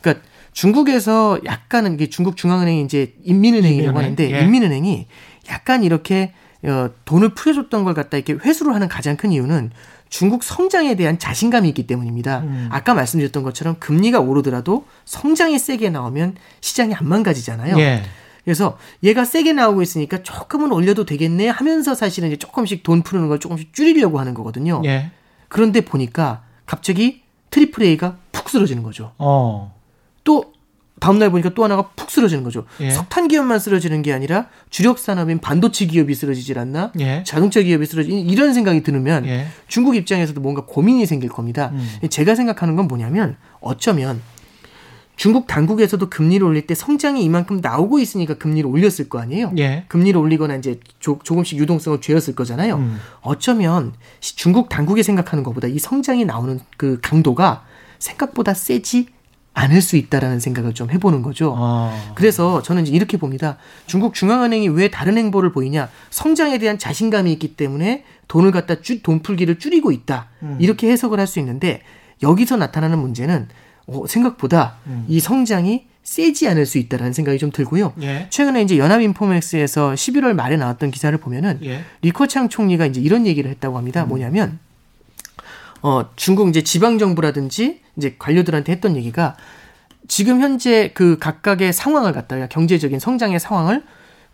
그러니까 중국에서 약간은 이게 중국 중앙은행이 이제 인민은행이라고 인민은행? 하는데 예. 인민은행이 약간 이렇게 어, 돈을 풀어줬던 걸 갖다 이렇게 회수를 하는 가장 큰 이유는 중국 성장에 대한 자신감이 있기 때문입니다. 음. 아까 말씀드렸던 것처럼 금리가 오르더라도 성장이 세게 나오면 시장이 안 망가지잖아요. 예. 그래서 얘가 세게 나오고 있으니까 조금은 올려도 되겠네 하면서 사실은 이제 조금씩 돈 푸는 걸 조금씩 줄이려고 하는 거거든요. 예. 그런데 보니까 갑자기 triple A가 푹 쓰러지는 거죠. 어. 또 다음날 보니까 또 하나가 푹 쓰러지는 거죠. 예. 석탄 기업만 쓰러지는 게 아니라 주력 산업인 반도체 기업이 쓰러지질 않나? 예. 자동차 기업이 쓰러지 이런 생각이 들으면 예. 중국 입장에서도 뭔가 고민이 생길 겁니다. 음. 제가 생각하는 건 뭐냐면 어쩌면 중국 당국에서도 금리를 올릴 때 성장이 이만큼 나오고 있으니까 금리를 올렸을 거 아니에요. 예. 금리를 올리거나 이제 조, 금씩 유동성을 죄었을 거잖아요. 음. 어쩌면 중국 당국이 생각하는 것보다 이 성장이 나오는 그 강도가 생각보다 세지 않을 수 있다라는 생각을 좀 해보는 거죠. 아. 그래서 저는 이렇게 봅니다. 중국 중앙은행이 왜 다른 행보를 보이냐? 성장에 대한 자신감이 있기 때문에 돈을 갖다 줄, 돈 풀기를 줄이고 있다. 음. 이렇게 해석을 할 수 있는데 여기서 나타나는 문제는 어, 생각보다 음. 이 성장이 세지 않을 수 있다라는 생각이 좀 들고요. 예. 최근에 이제 연합인포맥스에서 11월 말에 나왔던 기사를 보면은 예. 리커창 총리가 이제 이런 얘기를 했다고 합니다. 음. 뭐냐면 어 중국 이제 지방 정부라든지 이제 관료들한테 했던 얘기가 지금 현재 그 각각의 상황을 갖다가 경제적인 성장의 상황을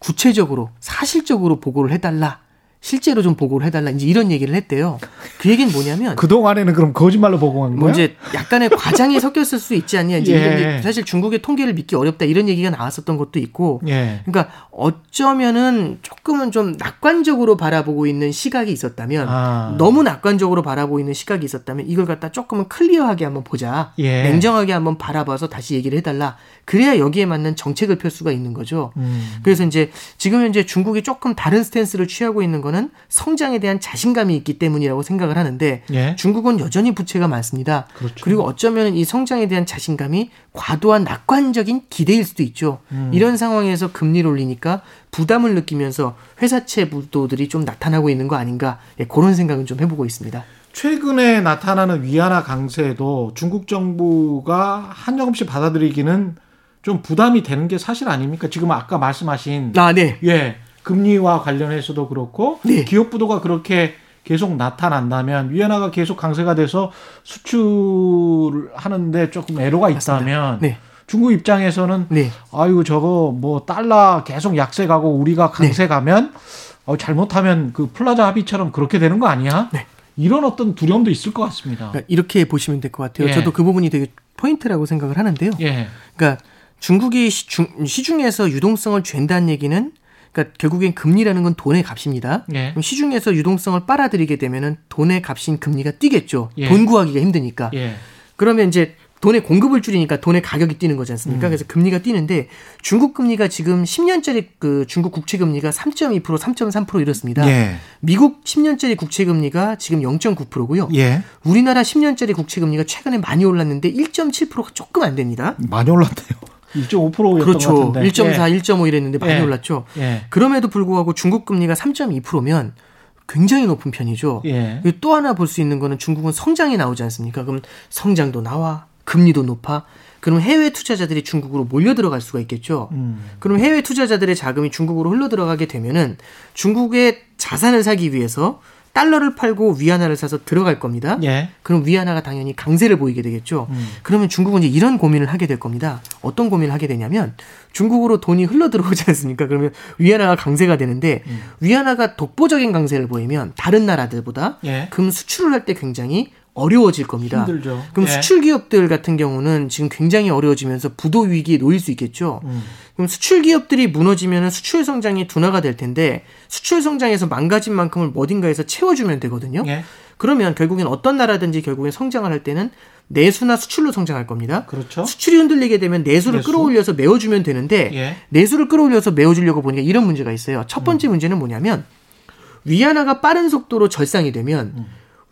구체적으로 사실적으로 보고를 해달라. 실제로 좀 보고를 해달라 이제 이런 얘기를 했대요. 그 얘기는 뭐냐면 그 동안에는 그럼 거짓말로 보고한 거예요? 뭐 이제 약간의 과장이 <laughs> 섞였을 수 있지 않냐 이제 예. 사실 중국의 통계를 믿기 어렵다 이런 얘기가 나왔었던 것도 있고, 예. 그러니까 어쩌면은 조금은 좀 낙관적으로 바라보고 있는 시각이 있었다면 아. 너무 낙관적으로 바라보고 있는 시각이 있었다면 이걸 갖다 조금은 clear하게 한번 보자, 예. 냉정하게 한번 바라봐서 다시 얘기를 해달라. 그래야 여기에 맞는 정책을 펼 수가 있는 거죠. 음. 그래서 이제 지금 현재 중국이 조금 다른 스탠스를 취하고 있는 거는 성장에 대한 자신감이 있기 때문이라고 생각을 하는데 예. 중국은 여전히 부채가 많습니다. 그렇죠. 그리고 어쩌면 이 성장에 대한 자신감이 과도한 낙관적인 기대일 수도 있죠. 음. 이런 상황에서 금리를 올리니까 부담을 느끼면서 회사채 부도들이 좀 나타나고 있는 거 아닌가 예, 그런 생각은 좀 해보고 있습니다. 최근에 나타나는 위안화 강세도 중국 정부가 한정 없이 받아들이기는 좀 부담이 되는 게 사실 아닙니까? 지금 아까 말씀하신 아, 네. 예. 금리와 관련해서도 그렇고 네. 기업 부도가 그렇게 계속 나타난다면 위안화가 계속 강세가 돼서 수출하는데 조금 애로가 있다면 네. 중국 입장에서는 네. 아이고 저거 뭐 달러 계속 약세 가고 우리가 강세 네. 가면 어, 잘못하면 그 플라자 합의처럼 그렇게 되는 거 아니야? 네. 이런 어떤 두려움도 있을 것 같습니다. 그러니까 이렇게 보시면 될 것 같아요. 예. 저도 그 부분이 되게 포인트라고 생각을 하는데요. 예. 그러니까 중국이 시중, 시중에서 유동성을 쥔다는 얘기는 그러니까 결국엔 금리라는 건 돈의 값입니다. 예. 그럼 시중에서 유동성을 빨아들이게 되면은 돈의 값인 금리가 뛰겠죠. 예. 돈 구하기가 힘드니까. 예. 그러면 이제 돈의 공급을 줄이니까 돈의 가격이 뛰는 거지 않습니까? 음. 그래서 금리가 뛰는데 중국 금리가 지금 10년짜리 그 중국 국채 금리가 3.2% 3.3% 이렇습니다. 예. 미국 10년짜리 국채 금리가 지금 0.9%고요. 예. 우리나라 10년짜리 국채 금리가 최근에 많이 올랐는데 1.7%가 조금 안 됩니다. 많이 올랐대요. 1.5%였던 그렇죠. 것 같은데. 1.4, 예. 1.5 이랬는데 많이 예. 올랐죠. 예. 그럼에도 불구하고 중국 금리가 3.2%면 굉장히 높은 편이죠. 예. 또 하나 볼 수 있는 거는 중국은 성장이 나오지 않습니까? 그럼 성장도 나와, 금리도 높아. 그럼 해외 투자자들이 중국으로 몰려 들어갈 수가 있겠죠. 음. 그럼 해외 투자자들의 자금이 중국으로 흘러 들어가게 되면은 중국의 자산을 사기 위해서 달러를 팔고 위안화를 사서 들어갈 겁니다. 예. 그럼 위안화가 당연히 강세를 보이게 되겠죠. 음. 그러면 중국은 이제 이런 고민을 하게 될 겁니다. 어떤 고민을 하게 되냐면 중국으로 돈이 흘러 들어오지 않습니까? 그러면 위안화가 강세가 되는데 음. 위안화가 독보적인 강세를 보이면 다른 나라들보다 예. 금 수출을 할 때 굉장히 어려워질 겁니다. 힘들죠. 그럼 예. 수출 기업들 같은 경우는 지금 굉장히 어려워지면서 부도 위기에 놓일 수 있겠죠. 음. 그럼 수출 기업들이 무너지면 수출 성장이 둔화가 될 텐데 수출 성장에서 망가진 만큼을 어딘가에서 채워주면 되거든요. 예. 그러면 결국엔 어떤 나라든지 결국엔 성장을 할 때는 내수나 수출로 성장할 겁니다. 그렇죠. 수출이 흔들리게 되면 내수를 내수? 끌어올려서 메워주면 되는데 예. 내수를 끌어올려서 메워주려고 보니까 이런 문제가 있어요. 첫 번째 음. 문제는 뭐냐면 위안화가 빠른 속도로 절상이 되면 음.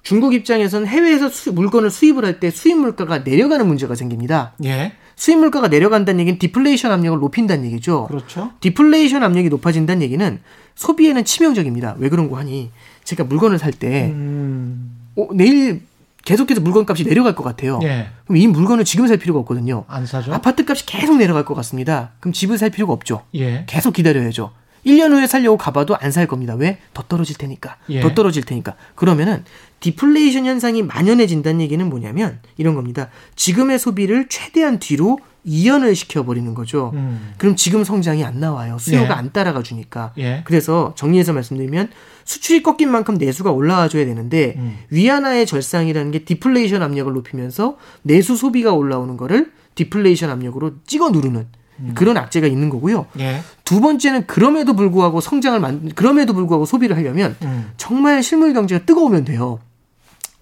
중국 입장에서는 해외에서 수, 물건을 수입을 할 때 수입 물가가 내려가는 문제가 생깁니다. 예. 수입 물가가 내려간다는 얘기는 디플레이션 압력을 높인다는 얘기죠. 그렇죠. 디플레이션 압력이 높아진다는 얘기는 소비에는 치명적입니다. 왜 그런 거 하니? 제가 물건을 살때 음... 어, 내일 계속해서 물건값이 내려갈 것 같아요. 예. 그럼 이 물건을 지금 살 필요가 없거든요. 안 사죠? 아파트 값이 계속 내려갈 것 같습니다. 그럼 집을 살 필요가 없죠. 예. 계속 기다려야죠. 1년 후에 살려고 가봐도 안 살 겁니다. 왜? 더 떨어질 테니까. 예. 더 떨어질 테니까. 그러면은 디플레이션 현상이 만연해진다는 얘기는 뭐냐면 이런 겁니다. 지금의 소비를 최대한 뒤로 이연을 시켜버리는 거죠. 음. 그럼 지금 성장이 안 나와요. 수요가 예. 안 따라가 주니까. 예. 그래서 정리해서 말씀드리면 수출이 꺾인 만큼 내수가 올라와 줘야 되는데 음. 위안화의 절상이라는 게 디플레이션 압력을 높이면서 내수 소비가 올라오는 거를 디플레이션 압력으로 찍어 누르는 음. 그런 악재가 있는 거고요. 예. 두 번째는 그럼에도 불구하고 성장을 만 그럼에도 불구하고 소비를 하려면 음. 정말 실물 경제가 뜨거우면 돼요.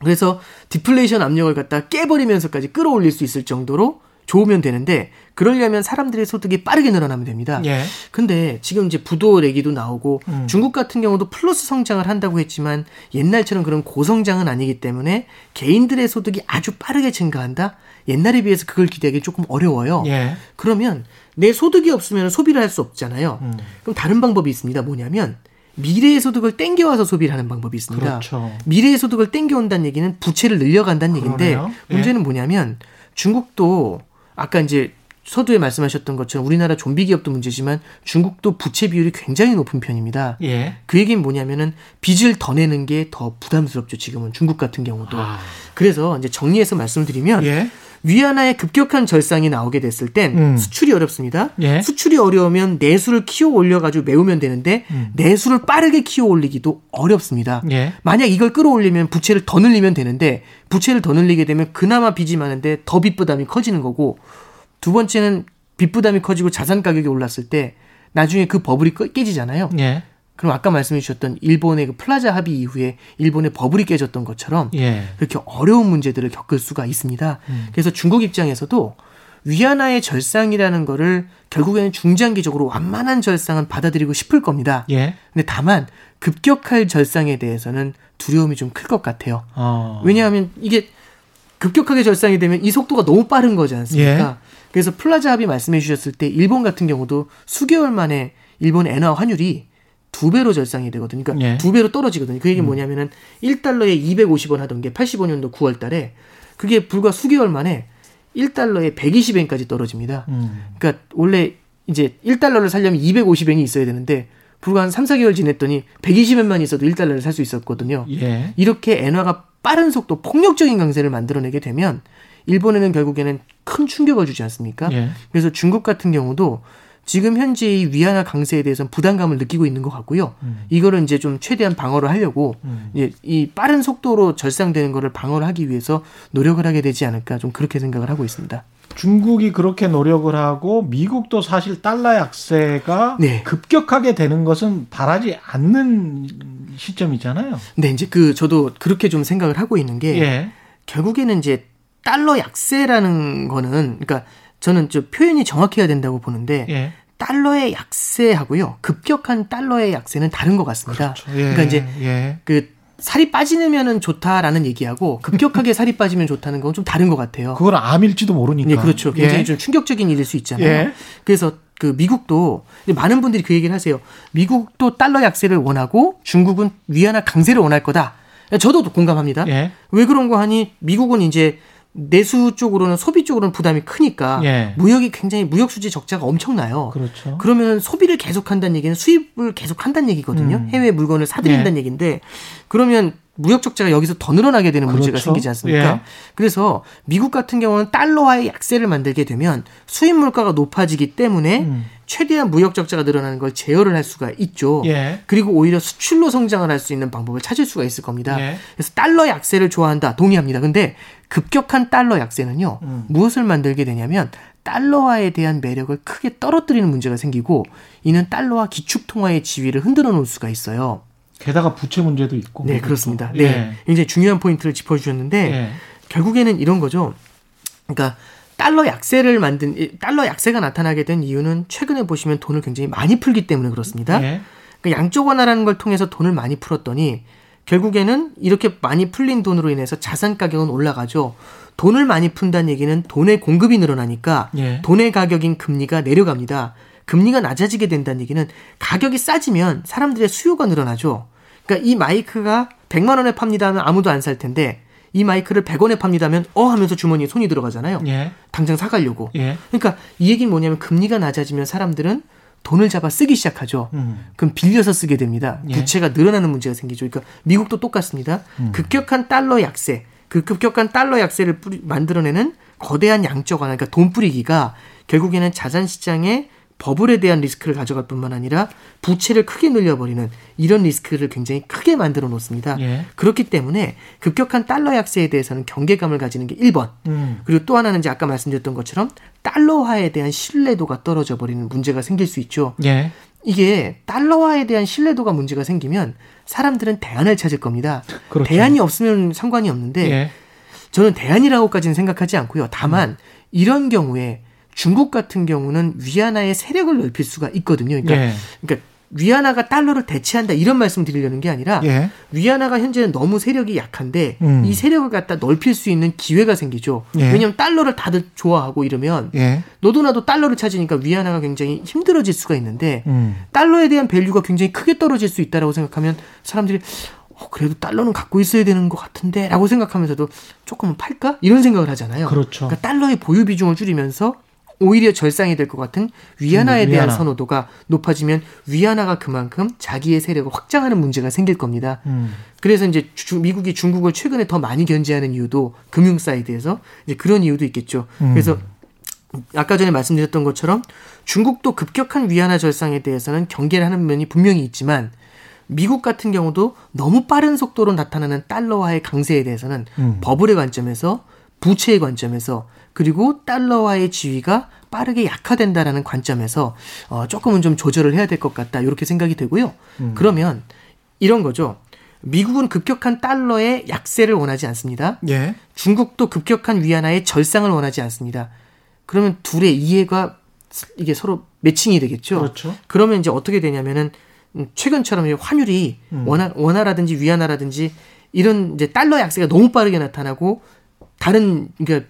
그래서 디플레이션 압력을 갖다 깨버리면서까지 끌어올릴 수 있을 정도로 좋으면 되는데 그러려면 사람들의 소득이 빠르게 늘어나면 됩니다. 예. 근데 지금 이제 부도 얘기도 나오고 음. 중국 같은 경우도 플러스 성장을 한다고 했지만 옛날처럼 그런 고성장은 아니기 때문에 개인들의 소득이 아주 빠르게 증가한다? 옛날에 비해서 그걸 기대하기 조금 어려워요. 예. 그러면 내 소득이 없으면 소비를 할 수 없잖아요. 음. 그럼 다른 방법이 있습니다. 뭐냐면 미래의 소득을 땡겨와서 소비를 하는 방법이 있습니다. 그렇죠. 미래의 소득을 땡겨온다는 얘기는 부채를 늘려간다는 얘기인데 예. 문제는 뭐냐면 중국도 아까 이제 서두에 말씀하셨던 것처럼 우리나라 좀비 기업도 문제지만 중국도 부채 비율이 굉장히 높은 편입니다. 예. 그 얘기는 뭐냐면은 빚을 더 내는 게 더 부담스럽죠. 지금은 중국 같은 경우도. 아. 그래서 이제 정리해서 말씀을 드리면 예. 위안화의 급격한 절상이 나오게 됐을 땐 음. 수출이 어렵습니다. 예. 수출이 어려우면 내수를 키워 올려가지고 메우면 되는데 음. 내수를 빠르게 키워 올리기도 어렵습니다. 예. 만약 이걸 끌어올리면 부채를 더 늘리면 되는데 부채를 더 늘리게 되면 그나마 빚이 많은데 더 빚 부담이 커지는 거고 두 번째는 빚 부담이 커지고 자산 가격이 올랐을 때 나중에 그 버블이 깨지잖아요. 예. 그럼 아까 말씀해 주셨던 일본의 그 플라자 합의 이후에 일본의 버블이 깨졌던 것처럼 예. 그렇게 어려운 문제들을 겪을 수가 있습니다. 음. 그래서 중국 입장에서도 위안화의 절상이라는 거를 결국에는 중장기적으로 완만한 절상은 받아들이고 싶을 겁니다. 예. 근데 다만 급격한 절상에 대해서는 두려움이 좀 클 것 같아요. 어. 왜냐하면 이게 급격하게 절상이 되면 이 속도가 너무 빠른 거지 않습니까? 예. 그래서 플라자 합의 말씀해 주셨을 때 일본 같은 경우도 수개월 만에 일본 엔화 환율이 두 배로 절상이 되거든요. 그러니까 예. 두 배로 떨어지거든요. 그 얘기 음. 뭐냐면은 1달러에 250원 하던 게 85년도 9월 달에 그게 불과 수개월 만에 1달러에 120엔까지 떨어집니다. 음. 그러니까 원래 이제 1달러를 살려면 250엔이 있어야 되는데 불과 한 3, 4개월 지냈더니 120엔만 있어도 1달러를 살 수 있었거든요. 예. 이렇게 엔화가 빠른 속도 폭력적인 강세를 만들어내게 되면 일본에는 결국에는 큰 충격을 주지 않습니까? 예. 그래서 중국 같은 경우도 지금 현재 이 위안화 강세에 대해서는 부담감을 느끼고 있는 것 같고요. 음. 이거를 이제 좀 최대한 방어를 하려고 음. 이제 이 빠른 속도로 절상되는 거를 방어를 하기 위해서 노력을 하게 되지 않을까 좀 그렇게 생각을 하고 있습니다. 중국이 그렇게 노력을 하고 미국도 사실 달러 약세가 네. 급격하게 되는 것은 바라지 않는 시점이잖아요. 네, 이제 그 저도 그렇게 좀 생각을 하고 있는 게 예. 결국에는 이제 달러 약세라는 거는 그러니까 저는 좀 표현이 정확해야 된다고 보는데 예. 달러의 약세하고요 급격한 달러의 약세는 다른 것 같습니다. 그렇죠. 예. 그러니까 이제 예. 그 살이 빠지면은 좋다라는 얘기하고 급격하게 살이 빠지면 좋다는 건 좀 다른 것 같아요. 그건 암일지도 모르니까. 네, 그렇죠. 굉장히 예. 좀 충격적인 일일 수 있잖아요. 예. 그래서 그 미국도 많은 분들이 그 얘기를 하세요. 미국도 달러 약세를 원하고 중국은 위안화 강세를 원할 거다. 저도 공감합니다. 예. 왜 그런 거 하니 미국은 이제 내수 쪽으로는 소비 쪽으로는 부담이 크니까 예. 무역이 굉장히 무역 수지 적자가 엄청나요. 그렇죠. 그러면 소비를 계속한다는 얘기는 수입을 계속한다는 얘기거든요. 음. 해외 물건을 사들인다는 예. 얘기인데 그러면 무역 적자가 여기서 더 늘어나게 되는 문제가 그렇죠. 생기지 않습니까? 예. 그래서 미국 같은 경우는 달러화의 약세를 만들게 되면 수입 물가가 높아지기 때문에 음. 최대한 무역 적자가 늘어나는 걸 제어를 할 수가 있죠. 예. 그리고 오히려 수출로 성장을 할 수 있는 방법을 찾을 수가 있을 겁니다. 예. 그래서 달러 약세를 좋아한다. 동의합니다. 근데 급격한 달러 약세는요. 음. 무엇을 만들게 되냐면 달러화에 대한 매력을 크게 떨어뜨리는 문제가 생기고 이는 달러화 기축 통화의 지위를 흔들어 놓을 수가 있어요. 게다가 부채 문제도 있고. 네, 그렇습니다. 네. 예. 굉장히 중요한 포인트를 짚어 주셨는데 예. 결국에는 이런 거죠. 그러니까 달러 약세를 만든 달러 약세가 나타나게 된 이유는 최근에 보시면 돈을 굉장히 많이 풀기 때문에 그렇습니다. 예. 그러니까 양쪽 완화라는 걸 통해서 돈을 많이 풀었더니 결국에는 이렇게 많이 풀린 돈으로 인해서 자산 가격은 올라가죠. 돈을 많이 푼다는 얘기는 돈의 공급이 늘어나니까 예. 돈의 가격인 금리가 내려갑니다. 금리가 낮아지게 된다는 얘기는 가격이 싸지면 사람들의 수요가 늘어나죠. 그러니까 이 마이크가 100만 원에 팝니다 하면 아무도 안 살 텐데 이 마이크를 100원에 팝니다 하면 어 하면서 주머니에 손이 들어가잖아요. 예. 당장 사가려고. 예. 그러니까 이 얘기는 뭐냐면 금리가 낮아지면 사람들은 돈을 잡아 쓰기 시작하죠. 음. 그럼 빌려서 쓰게 됩니다. 예. 부채가 늘어나는 문제가 생기죠. 그러니까 미국도 똑같습니다. 음. 급격한 달러 약세, 그 급격한 달러 약세를 뿌리, 만들어내는 거대한 양적 완화, 그러니까 돈 뿌리기가 결국에는 자산 시장에 버블에 대한 리스크를 가져갈 뿐만 아니라 부채를 크게 늘려버리는 이런 리스크를 굉장히 크게 만들어 놓습니다. 예. 그렇기 때문에 급격한 달러 약세에 대해서는 경계감을 가지는 게 1번. 음. 그리고 또 하나는 이제 아까 말씀드렸던 것처럼 달러화에 대한 신뢰도가 떨어져 버리는 문제가 생길 수 있죠. 예. 이게 달러화에 대한 신뢰도가 문제가 생기면 사람들은 대안을 찾을 겁니다. 그렇죠. 대안이 없으면 상관이 없는데 예. 저는 대안이라고까지는 생각하지 않고요. 다만 음. 이런 경우에 중국 같은 경우는 위안화의 세력을 넓힐 수가 있거든요. 그러니까, 예. 그러니까 위안화가 달러를 대체한다 이런 말씀 드리려는 게 아니라 예. 위안화가 현재는 너무 세력이 약한데 음. 이 세력을 갖다 넓힐 수 있는 기회가 생기죠. 예. 왜냐하면 달러를 다들 좋아하고 이러면 예. 너도 나도 달러를 찾으니까 위안화가 굉장히 힘들어질 수가 있는데 음. 달러에 대한 value가 굉장히 크게 떨어질 수 있다라고 생각하면 사람들이 어, 그래도 달러는 갖고 있어야 되는 것 같은데 라고 생각하면서도 조금은 팔까? 이런 생각을 하잖아요. 그렇죠. 그러니까 달러의 보유 비중을 줄이면서 오히려 절상이 될 것 같은 위안화에 음, 대한 위안화. 선호도가 높아지면 위안화가 그만큼 자기의 세력을 확장하는 문제가 생길 겁니다. 음. 그래서 이제 주, 미국이 중국을 최근에 더 많이 견제하는 이유도 금융 side에서 이제 그런 이유도 있겠죠. 음. 그래서 아까 전에 말씀드렸던 것처럼 중국도 급격한 위안화 절상에 대해서는 경계를 하는 면이 분명히 있지만 미국 같은 경우도 너무 빠른 속도로 나타나는 달러화의 강세에 대해서는 음. 버블의 관점에서 부채의 관점에서 그리고 달러와의 지위가 빠르게 약화된다라는 관점에서 어, 조금은 좀 조절을 해야 될 것 같다 이렇게 생각이 되고요. 음. 그러면 이런 거죠. 미국은 급격한 달러의 약세를 원하지 않습니다. 예. 중국도 급격한 위안화의 절상을 원하지 않습니다. 그러면 둘의 이해가 이게 서로 매칭이 되겠죠. 그렇죠. 그러면 이제 어떻게 되냐면은 최근처럼 환율이 음. 원화 원화라든지 위안화라든지 이런 이제 달러 약세가 너무 빠르게 나타나고 다른 그러니까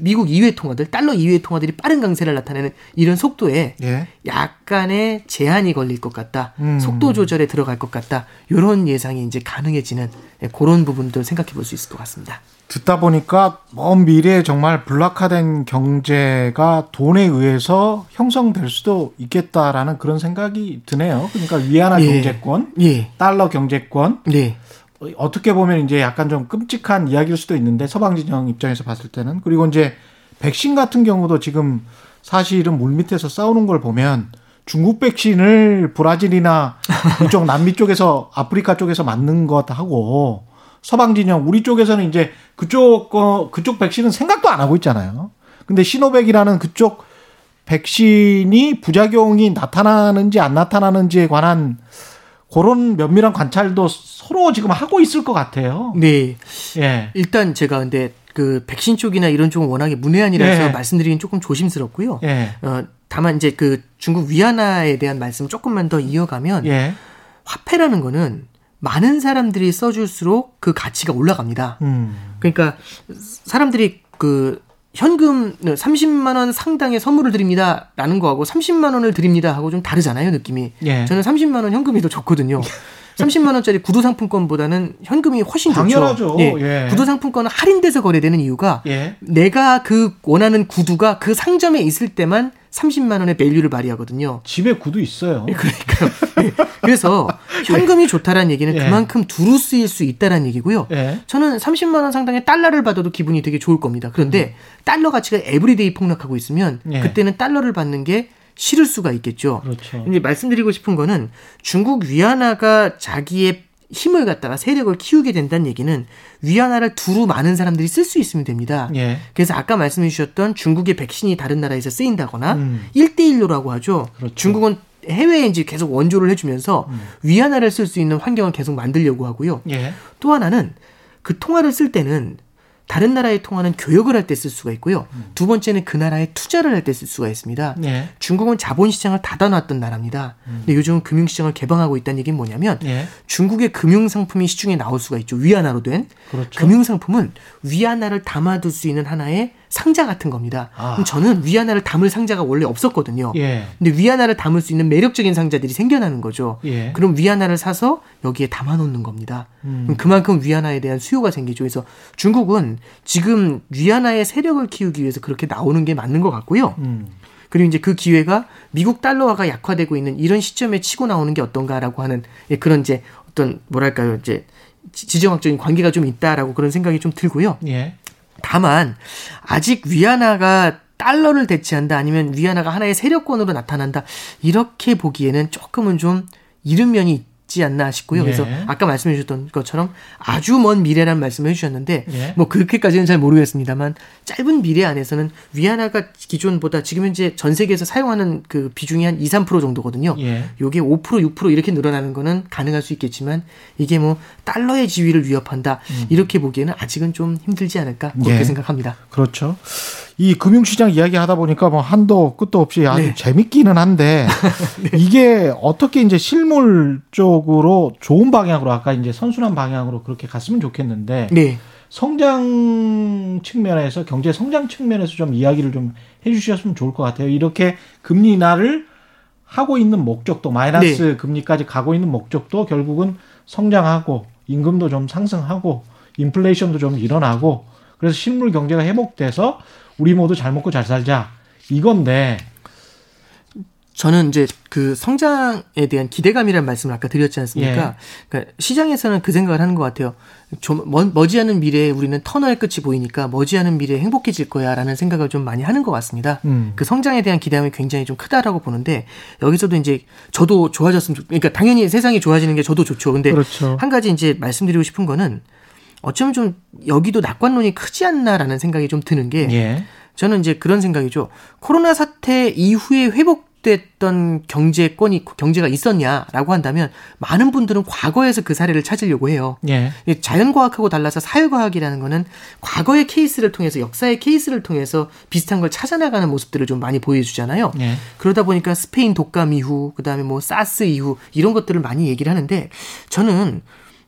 미국 이외 통화들, 달러 이외 통화들이 빠른 강세를 나타내는 이런 속도에 예. 약간의 제한이 걸릴 것 같다. 음. 속도 조절에 들어갈 것 같다. 이런 예상이 이제 가능해지는 그런 부분들 생각해 볼 수 있을 것 같습니다. 듣다 보니까 먼 미래에 정말 블락화된 경제가 돈에 의해서 형성될 수도 있겠다라는 그런 생각이 드네요. 그러니까 위안화 예. 경제권, 예. 달러 경제권, 예. 어떻게 보면 이제 약간 좀 끔찍한 이야기일 수도 있는데 서방 진영 입장에서 봤을 때는 그리고 이제 백신 같은 경우도 지금 사실은 물밑에서 싸우는 걸 보면 중국 백신을 브라질이나 <laughs> 이쪽 남미 쪽에서 아프리카 쪽에서 맞는 것하고 서방 진영 우리 쪽에서는 이제 그쪽 거 그쪽 백신은 생각도 안 하고 있잖아요. 근데 시노백이라는 그쪽 백신이 부작용이 나타나는지 안 나타나는지에 관한 그런 면밀한 관찰도 서로 지금 하고 있을 것 같아요. 네. 예. 일단 제가 근데 그 백신 쪽이나 이런 쪽은 워낙에 문외한이라서 예. 말씀드리긴 조금 조심스럽고요. 예. 어, 다만 이제 그 중국 위안화에 대한 말씀 조금만 더 이어가면 예. 화폐라는 거는 많은 사람들이 써줄수록 그 가치가 올라갑니다. 음. 그러니까 사람들이 그 현금 30만 원 상당의 선물을 드립니다라는 거하고 30만 원을 드립니다 하고 좀 다르잖아요 느낌이. 예. 저는 30만 원 현금이 더 좋거든요. <laughs> 30만 원짜리 구두 상품권보다는 현금이 훨씬 당연하죠. 좋죠. 예. 예. 구두 상품권은 할인돼서 거래되는 이유가 예. 내가 그 원하는 구두가 그 상점에 있을 때만 30만 원의 value를 발휘하거든요. 집에 구두 있어요. 예, 그러니까요. 예. 그래서 <laughs> 현금이 좋다라는 얘기는 예. 그만큼 두루 쓰일 수 있다라는 얘기고요. 예. 저는 30만 원 상당의 달러를 받아도 기분이 되게 좋을 겁니다. 그런데 음. 달러 가치가 everyday 폭락하고 있으면 예. 그때는 달러를 받는 게 싫을 수가 있겠죠. 그렇죠. 이제 말씀드리고 싶은 거는 중국 위안화가 자기의 힘을 갖다가 세력을 키우게 된다는 얘기는 위안화를 두루 많은 사람들이 쓸 수 있으면 됩니다. 예. 그래서 아까 말씀해 주셨던 중국의 백신이 다른 나라에서 쓰인다거나 음. 1대1로라고 하죠. 그렇죠. 중국은 해외에 이제 계속 원조를 해주면서 음. 위안화를 쓸 수 있는 환경을 계속 만들려고 하고요. 예. 또 하나는 그 통화를 쓸 때는 다른 나라의 통화는 교역을 할 때 쓸 수가 있고요. 음. 두 번째는 그 나라에 투자를 할 때 쓸 수가 있습니다. 예. 중국은 자본 시장을 닫아놨던 나라입니다. 음. 근데 요즘은 금융 시장을 개방하고 있다는 얘기는 뭐냐면 예. 중국의 금융 상품이 시중에 나올 수가 있죠. 위안화로 된 그렇죠. 금융 상품은 위안화를 담아둘 수 있는 하나의 상자 같은 겁니다. 아. 저는 위안화를 담을 상자가 원래 없었거든요. 예. 근데 위안화를 담을 수 있는 매력적인 상자들이 생겨나는 거죠. 예. 그럼 위안화를 사서 여기에 담아 놓는 겁니다. 음. 그만큼 위안화에 대한 수요가 생기죠. 그래서 중국은 지금 위안화의 세력을 키우기 위해서 그렇게 나오는 게 맞는 것 같고요. 음. 그리고 이제 그 기회가 미국 달러화가 약화되고 있는 이런 시점에 치고 나오는 게 어떤가라고 하는 예, 그런 이제 어떤 뭐랄까요 이제 지정학적인 관계가 좀 있다라고 그런 생각이 좀 들고요. 예. 다만 아직 위안화가 달러를 대체한다 아니면 위안화가 하나의 세력권으로 나타난다. 이렇게 보기에는 조금은 좀 이른 면이 있지 않나 싶고요. 예. 그래서 아까 말씀해 주셨던 것처럼 아주 먼 미래란 말씀을 해주셨는데 예. 뭐 그렇게까지는 잘 모르겠습니다만 짧은 미래 안에서는 위안화가 기존보다 지금 현재 전 세계에서 사용하는 그 비중이 한 2, 3% 정도거든요. 예. 요게 5% 6% 이렇게 늘어나는 거는 가능할 수 있겠지만 이게 뭐 달러의 지위를 위협한다 음. 이렇게 보기에는 아직은 좀 힘들지 않을까 그렇게 예. 생각합니다. 그렇죠. 이 금융시장 이야기 하다 보니까 뭐 한도 끝도 없이 아주 네. 재밌기는 한데 <laughs> 네. 이게 어떻게 이제 실물 쪽으로 좋은 방향으로 아까 이제 선순환 방향으로 그렇게 갔으면 좋겠는데 네. 성장 측면에서 경제 성장 측면에서 좀 이야기를 좀 해주셨으면 좋을 것 같아요. 이렇게 금리 인하를 하고 있는 목적도 마이너스 네. 금리까지 가고 있는 목적도 결국은 성장하고 임금도 좀 상승하고 인플레이션도 좀 일어나고 그래서 실물 경제가 회복돼서 우리 모두 잘 먹고 잘 살자 이건데 저는 이제 그 성장에 대한 기대감이라는 말씀을 아까 드렸지 않습니까? 예. 그러니까 시장에서는 그 생각을 하는 것 같아요. 좀 머지않은 미래에 우리는 터널 끝이 보이니까 머지않은 미래에 행복해질 거야라는 생각을 좀 많이 하는 것 같습니다. 음. 그 성장에 대한 기대감이 굉장히 좀 크다라고 보는데 여기서도 이제 저도 좋아졌으면 좋, 그러니까 당연히 세상이 좋아지는 게 저도 좋죠. 근데 그렇죠. 한 가지 이제 말씀드리고 싶은 거는 어쩌면 좀 여기도 낙관론이 크지 않나라는 생각이 좀 드는 게 예. 저는 이제 그런 생각이죠. 코로나 사태 이후에 회복됐던 경제권이 경제가 있었냐라고 한다면 많은 분들은 과거에서 그 사례를 찾으려고 해요. 예. 자연과학하고 달라서 사회과학이라는 거는 과거의 케이스를 통해서 역사의 케이스를 통해서 비슷한 걸 찾아나가는 모습들을 좀 많이 보여주잖아요. 예. 그러다 보니까 스페인 독감 이후, 그다음에 뭐 사스 이후 이런 것들을 많이 얘기를 하는데 저는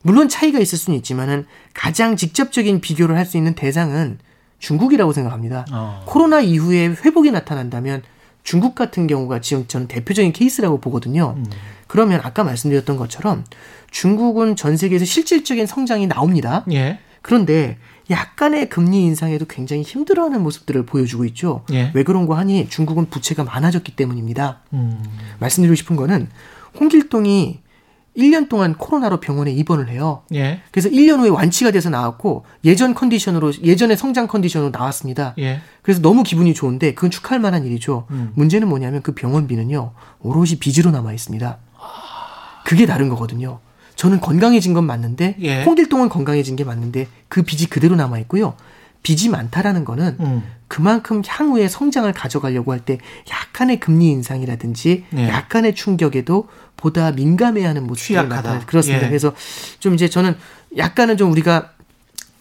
물론 차이가 있을 수는 있지만은 가장 직접적인 비교를 할 수 있는 대상은 중국이라고 생각합니다. 어. 코로나 이후에 회복이 나타난다면 중국 같은 경우가 지금 저는 대표적인 케이스라고 보거든요. 음. 그러면 아까 말씀드렸던 것처럼 중국은 전 세계에서 실질적인 성장이 나옵니다. 예. 그런데 약간의 금리 인상에도 굉장히 힘들어하는 모습들을 보여주고 있죠. 예. 왜 그런 거 하니 중국은 부채가 많아졌기 때문입니다. 음. 말씀드리고 싶은 거는 홍길동이 1년 동안 코로나로 병원에 입원을 해요. 예. 그래서 1년 후에 완치가 돼서 나왔고 예전 컨디션으로 예전의 성장 컨디션으로 나왔습니다. 예. 그래서 너무 기분이 좋은데 그건 축하할 만한 일이죠. 음. 문제는 뭐냐면 그 병원비는요. 오롯이 빚으로 남아 있습니다. 그게 다른 거거든요. 저는 건강해진 건 맞는데 예. 홍길동은 건강해진 게 맞는데 그 빚이 그대로 남아 있고요. 빚이 많다라는 거는 음. 그만큼 향후에 성장을 가져가려고 할 때 약간의 금리 인상이라든지 예. 약간의 충격에도 보다 민감해하는 모습이 나타 그렇습니다. 예. 그래서 좀 이제 저는 약간은 좀 우리가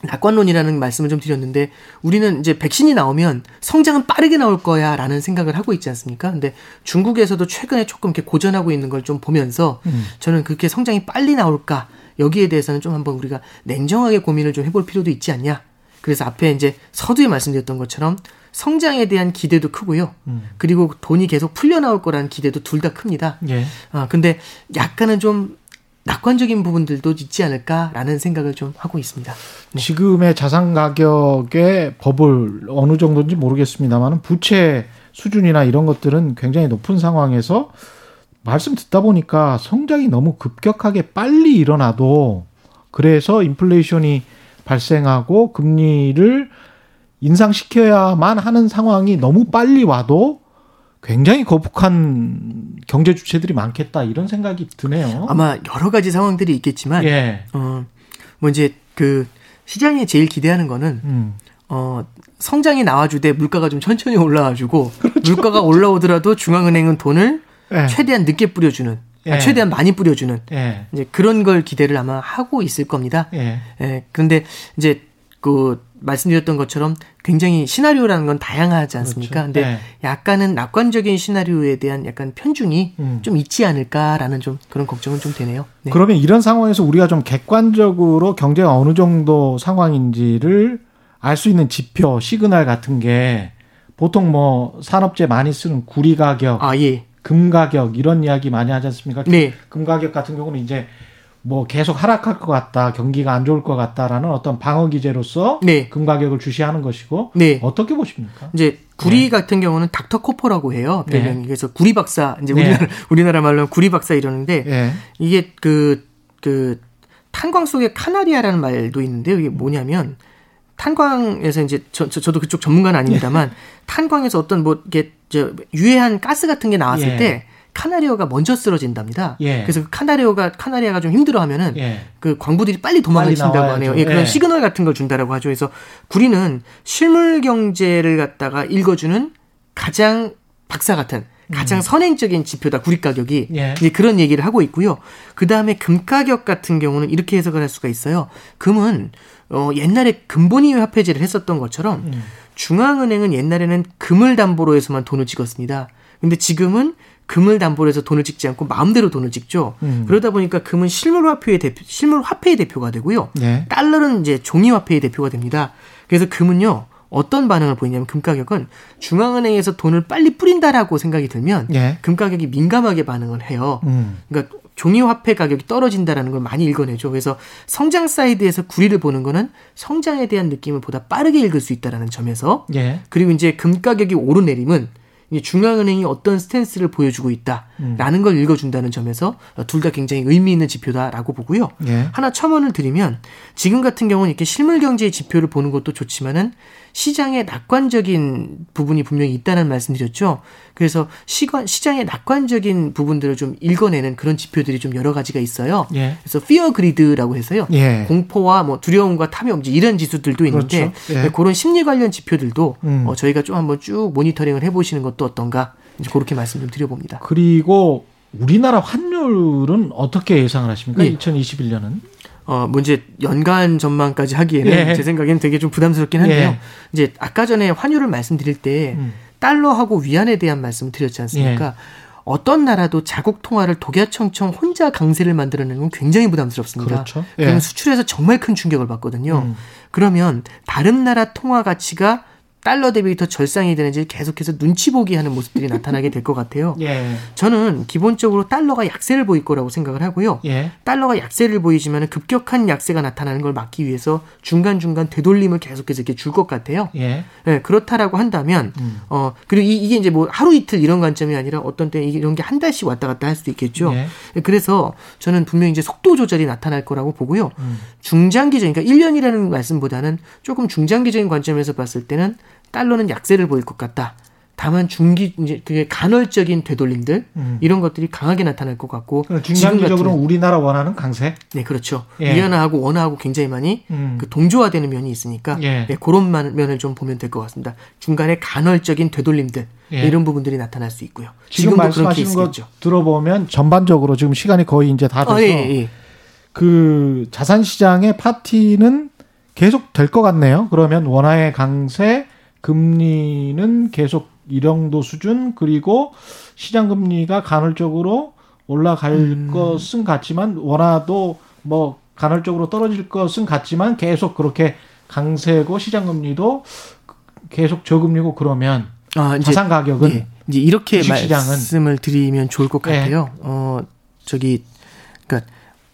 낙관론이라는 말씀을 좀 드렸는데 우리는 이제 백신이 나오면 성장은 빠르게 나올 거야라는 생각을 하고 있지 않습니까? 근데 중국에서도 최근에 조금 이렇게 고전하고 있는 걸 좀 보면서 음. 저는 그렇게 성장이 빨리 나올까 여기에 대해서는 좀 한번 우리가 냉정하게 고민을 좀 해볼 필요도 있지 않냐. 그래서 앞에 이제 서두에 말씀드렸던 것처럼 성장에 대한 기대도 크고요. 음. 그리고 돈이 계속 풀려 나올 거라는 기대도 둘 다 큽니다. 예. 아, 근데 약간은 좀 낙관적인 부분들도 있지 않을까라는 생각을 좀 하고 있습니다. 네. 지금의 자산 가격의 법을 어느 정도인지 모르겠습니다만 부채 수준이나 이런 것들은 굉장히 높은 상황에서 말씀 듣다 보니까 성장이 너무 급격하게 빨리 일어나도 그래서 인플레이션이 발생하고 금리를 인상시켜야만 하는 상황이 너무 빨리 와도 굉장히 거북한 경제 주체들이 많겠다 이런 생각이 드네요. 아마 여러 가지 상황들이 있겠지만, 예. 어, 뭐 이제 그 시장이 제일 기대하는 거는 음. 어 성장이 나와주되 물가가 좀 천천히 올라와주고 <laughs> 그렇죠. 물가가 올라오더라도 중앙은행은 돈을 예. 최대한 늦게 뿌려주는 예. 아, 최대한 많이 뿌려주는 예. 이제 그런 걸 기대를 아마 하고 있을 겁니다. 예. 예. 그런데 이제 그 말씀드렸던 것처럼 굉장히 시나리오라는 건 다양하지 않습니까? 그렇죠. 근데 네. 약간은 낙관적인 시나리오에 대한 약간 편중이 음. 좀 있지 않을까라는 좀 그런 걱정은 좀 되네요. 네. 그러면 이런 상황에서 우리가 좀 객관적으로 경제가 어느 정도 상황인지를 알 수 있는 지표, 시그널 같은 게 보통 뭐 산업재 많이 쓰는 구리 가격, 아, 예. 금 가격 이런 이야기 많이 하지 않습니까? 네. 금 가격 같은 경우는 이제 뭐 계속 하락할 것 같다, 경기가 안 좋을 것 같다라는 어떤 방어 기제로서 네. 금 가격을 주시하는 것이고 네. 어떻게 보십니까? 이제 구리 네. 같은 경우는 닥터 코퍼라고 해요. 네. 그래서 구리 박사 이제 네. 우리나라 <laughs> 우리나라 말로는 구리 박사 이러는데 네. 이게 그그 그 탄광 속에 카나리아라는 말도 있는데요. 이게 뭐냐면 탄광에서 이제 저, 저 저 도 그쪽 전문가는 아닙니다만 탄광에서 어떤 뭐 이게 저 유해한 가스 같은 게 나왔을 예. 때 카나리어가 먼저 쓰러진답니다. 예. 그래서 그 카나리어가 카나리아가 좀 힘들어하면은 예. 그 광부들이 빨리 도망을 친다고 하네요. 예, 그런 예. 시그널 같은 걸 준다라고 하죠. 그래서 구리는 실물 경제를 갖다가 읽어주는 가장 박사 같은 가장 음. 선행적인 지표다 구리 가격이 예. 이제 그런 얘기를 하고 있고요. 그 다음에 금 가격 같은 경우는 이렇게 해석을 할 수가 있어요. 금은 어 옛날에 금본위 화폐제를 했었던 것처럼 음. 중앙은행은 옛날에는 금을 담보로 해서만 돈을 찍었습니다. 근데 지금은 금을 담보로 해서 돈을 찍지 않고 마음대로 돈을 찍죠. 음. 그러다 보니까 금은 실물 화폐의 대표, 실물 화폐의 대표가 되고요. 네. 달러는 이제 종이 화폐의 대표가 됩니다. 그래서 금은요. 어떤 반응을 보이냐면 금 가격은 중앙은행에서 돈을 빨리 뿌린다라고 생각이 들면 예. 금 가격이 민감하게 반응을 해요. 음. 그러니까 종이 화폐 가격이 떨어진다라는 걸 많이 읽어내죠. 그래서 성장 side에서 구리를 보는 거는 성장에 대한 느낌을 보다 빠르게 읽을 수 있다라는 점에서 예. 그리고 이제 금 가격이 오르내림은 중앙은행이 어떤 스탠스를 보여주고 있다라는 음. 걸 읽어준다는 점에서 둘 다 굉장히 의미 있는 지표다라고 보고요. 예. 하나 첨언을 드리면 지금 같은 경우는 이렇게 실물 경제의 지표를 보는 것도 좋지만은 시장의 낙관적인 부분이 분명히 있다는 말씀드렸죠. 그래서 시관, 시장의 낙관적인 부분들을 좀 읽어내는 그런 지표들이 좀 여러 가지가 있어요. 예. 그래서 fear grid라고 해서요. 예. 공포와 뭐 두려움과 탐욕 이런 지수들도 있는데 그렇죠. 예. 네, 그런 심리 관련 지표들도 음. 어, 저희가 좀 한번 쭉 모니터링을 해보시는 것도 어떤가 그렇게 말씀 좀 드려봅니다. 그리고 우리나라 환율은 어떻게 예상을 하십니까? 예. 2021년은? 어, 뭐 이제 연간 전망까지 하기에는 예. 제 생각에는 되게 좀 부담스럽긴 한데요. 예. 이제 아까 전에 환율을 말씀드릴 때 음. 달러하고 위안에 대한 말씀을 드렸지 않습니까? 예. 어떤 나라도 자국 통화를 독야청청 혼자 강세를 만들어내는 건 굉장히 부담스럽습니다. 그렇죠. 예. 그럼 수출에서 정말 큰 충격을 받거든요. 음. 그러면 다른 나라 통화 가치가 달러 대비 더 절상이 되는지 계속해서 눈치 보기 하는 모습들이 나타나게 될 것 같아요. <laughs> 예. 저는 기본적으로 달러가 약세를 보일 거라고 생각을 하고요. 예. 달러가 약세를 보이지만 급격한 약세가 나타나는 걸 막기 위해서 중간중간 되돌림을 계속해서 이렇게 줄 것 같아요. 예. 네, 그렇다라고 한다면 음. 어 그리고 이, 게 이제 뭐 하루 이틀 이런 관점이 아니라 어떤 때 이런 게 한 달씩 왔다 갔다 할 수도 있겠죠. 예. 네, 그래서 저는 분명히 이제 속도 조절이 나타날 거라고 보고요. 음. 중장기적 그러니까 1년이라는 말씀보다는 조금 중장기적인 관점에서 봤을 때는 달러는 약세를 보일 것 같다. 다만 중기 이제 그게 간헐적인 되돌림들 음. 이런 것들이 강하게 나타날 것 같고 중장기적으로 우리나라 원하는 강세. 네, 그렇죠. 예. 위안화하고 원화하고 굉장히 많이 음. 그 동조화되는 면이 있으니까 예. 네, 그런 면을 좀 보면 될 것 같습니다. 중간에 간헐적인 되돌림들 예. 이런 부분들이 나타날 수 있고요. 지금 말씀하시는 거 들어보면 전반적으로 지금 시간이 거의 이제 다 돼서 아, 예, 예. 그 자산 시장의 파티는 계속 될 것 같네요. 그러면 원화의 강세 금리는 계속 일정도 수준 그리고 시장 금리가 간헐적으로 올라갈 음. 것은 같지만 원화도 뭐 간헐적으로 떨어질 것은 같지만 계속 그렇게 강세고 시장 금리도 계속 저금리고 그러면 아, 이제, 자산 가격은 예, 이제 이렇게 말씀을 드리면 좋을 것 예. 같아요. 예. 어 저기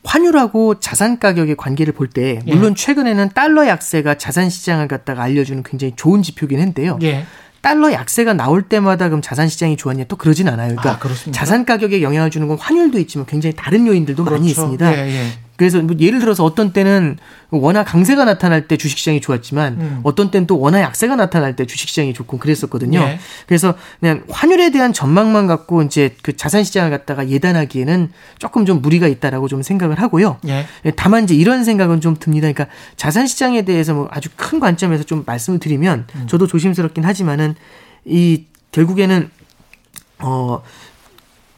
환율하고 자산 가격의 관계를 볼 때 물론 예. 최근에는 달러 약세가 자산 시장을 갖다가 알려주는 굉장히 좋은 지표긴 한데요. 예. 달러 약세가 나올 때마다 그럼 자산 시장이 좋았냐 또 그러진 않아요. 그러니까 아, 자산 가격에 영향을 주는 건 환율도 있지만 굉장히 다른 요인들도 그렇죠. 많이 있습니다. 예, 예. 그래서 뭐 예를 들어서 어떤 때는 워낙 강세가 나타날 때 주식시장이 좋았지만 음. 어떤 때는 또 워낙 약세가 나타날 때 주식시장이 좋고 그랬었거든요. 네. 그래서 그냥 환율에 대한 전망만 갖고 이제 그 자산시장을 갖다가 예단하기에는 조금 좀 무리가 있다라고 좀 생각을 하고요. 네. 다만 이제 이런 생각은 좀 듭니다. 그러니까 자산시장에 대해서 뭐 아주 큰 관점에서 좀 말씀을 드리면 음. 저도 조심스럽긴 하지만은 이 결국에는 어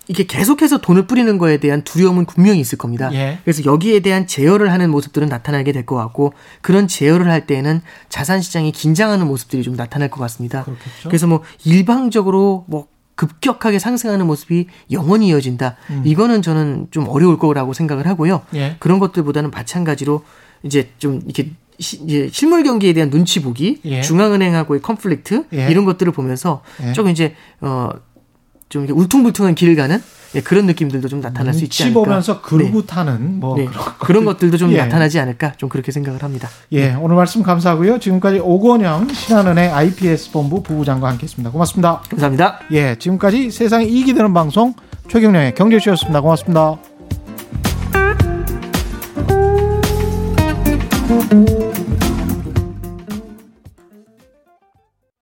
이게 계속해서 돈을 뿌리는 거에 대한 두려움은 분명히 있을 겁니다. 예. 그래서 여기에 대한 제어를 하는 모습들은 나타나게 될 것 같고 그런 제어를 할 때에는 자산 시장이 긴장하는 모습들이 좀 나타날 것 같습니다. 그렇겠죠? 그래서 뭐 일방적으로 뭐 급격하게 상승하는 모습이 영원히 이어진다. 음. 이거는 저는 좀 어려울 거라고 생각을 하고요. 예. 그런 것들보다는 마찬가지로 이제 좀 이렇게 시, 실물 경기에 대한 눈치 보기, 예. 중앙은행하고의 컨플릭트 예. 이런 것들을 보면서 예. 조금 이제 어 좀 울퉁불퉁한 길을 가는 예, 그런 느낌들도 좀 나타날 수 있지 않을까. 보면서 그루브 네. 타는 뭐 네. 그런, 그런, 것들도 좀 예. 나타나지 않을까 좀 그렇게 생각을 합니다. 예, 네. 오늘 말씀 감사하고요. 지금까지 오건영 신한은행 IPS 본부 부부장과 함께했습니다. 고맙습니다. 감사합니다. 예, 지금까지 세상에 이익이 되는 방송 최경령의 경제쇼였습니다. 고맙습니다.